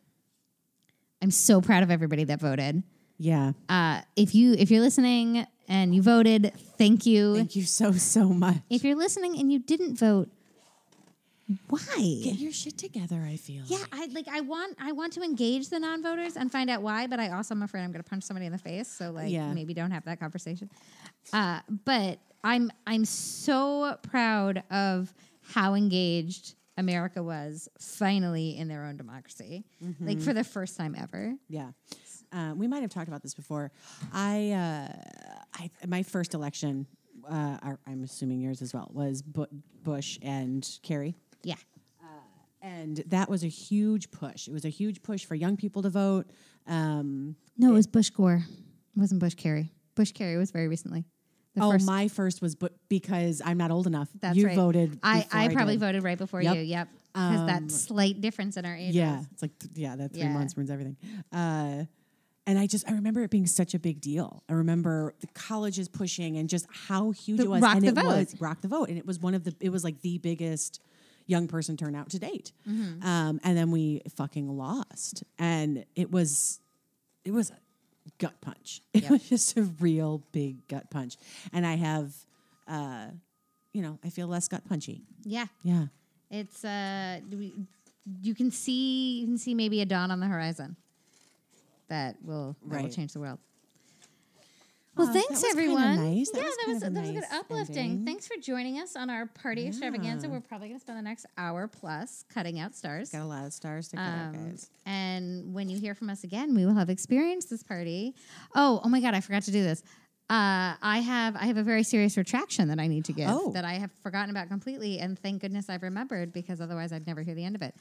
I'm so proud of everybody that voted. yeah, Uh, if you if you're listening and you voted, thank you. thank you so so much. If you're listening and you didn't vote, why? Get your shit together. I feel. Yeah, I like I want I want to engage the non-voters and find out why, but I also am afraid I'm going to punch somebody in the face, so like Yeah. maybe don't have that conversation. Uh, but I'm I'm so proud of how engaged America was finally in their own democracy, like for the first time ever. Yeah. Uh, we might have talked about this before. I, uh, I my first election, uh, I'm assuming yours as well, was Bu- Bush and Kerry. Yeah, And that was a huge push. It was a huge push for young people to vote. Um, no, it was Bush Gore, it wasn't Bush Kerry. Bush Kerry was very recently. The oh, first- my first was bu- because I'm not old enough. That's you right. voted. I, before I probably did. voted right before Yep. you. Yep, because Um, that slight difference in our age. Yeah, it's like th- yeah, that three Yeah. months ruins everything. Uh, and I just I remember it being such a big deal. I remember the colleges pushing and just how huge The it was. rock and the it vote. was rock the vote, and it was one of the it was like the biggest young person turn out to date. Mm-hmm. Um, and then we fucking lost, and it was it was a gut punch. It Yep. was just a real big gut punch, and I have. Uh, you know, I feel less gut punchy. yeah. Yeah. It's uh, we, you can see you can see maybe a dawn on the horizon that will that will change the world. Well, that thanks everyone. nice. That yeah, was that was that was good uplifting. ending. Thanks for joining us on our party extravaganza. We're probably going to spend the next hour plus cutting out stars. Got a lot of stars to cut out, Um, guys. and when you hear from us again, we will have experienced this party. Oh, oh my God, I forgot to do this. Uh, I have I have a very serious retraction that I need to give Oh. that I have forgotten about completely, and thank goodness I've remembered because otherwise I'd never hear the end of it.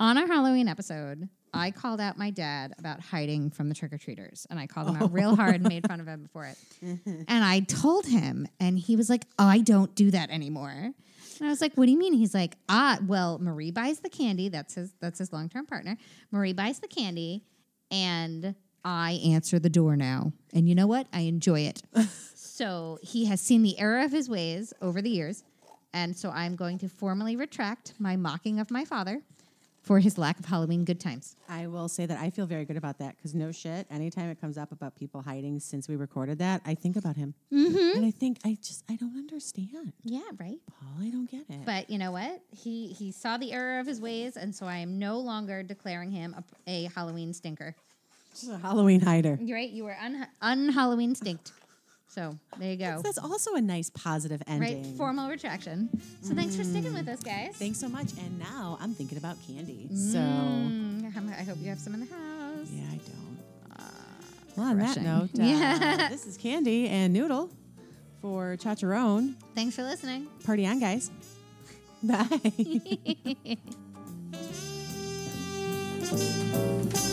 On our Halloween episode, I called out my dad about hiding from the trick or treaters, and I called him out real hard and made fun of him for it. And I told him, and he was like, "I don't do that anymore." And I was like, "What do you mean?" He's like, "Ah, well, Marie buys the candy. That's his. That's his long term partner. Marie buys the candy, and I answer the door now. And you know what? I enjoy it. so he has seen the error of his ways over the years, and so I'm going to formally retract my mocking of my father for his lack of Halloween good times. I will say that I feel very good about that because no shit. Anytime it comes up about people hiding since we recorded that, I think about him, Mm-hmm. and I think I just I don't understand, Yeah, right. Paul. I don't get it. But you know what? He he saw the error of his ways, and so I am no longer declaring him a, a Halloween stinker. Just a Halloween hider. You're right. You were un, un Halloween stinked. So there you go. That's also a nice positive ending. Right, formal retraction. So thanks for sticking with us, guys. Thanks so much. And now I'm thinking about candy. So Mm, I'm- I hope you have some in the house. yeah, I don't. well, on that note, uh, Yeah. this is Candy and Noodle for Chacharon. Thanks for listening. Party on, guys. Bye.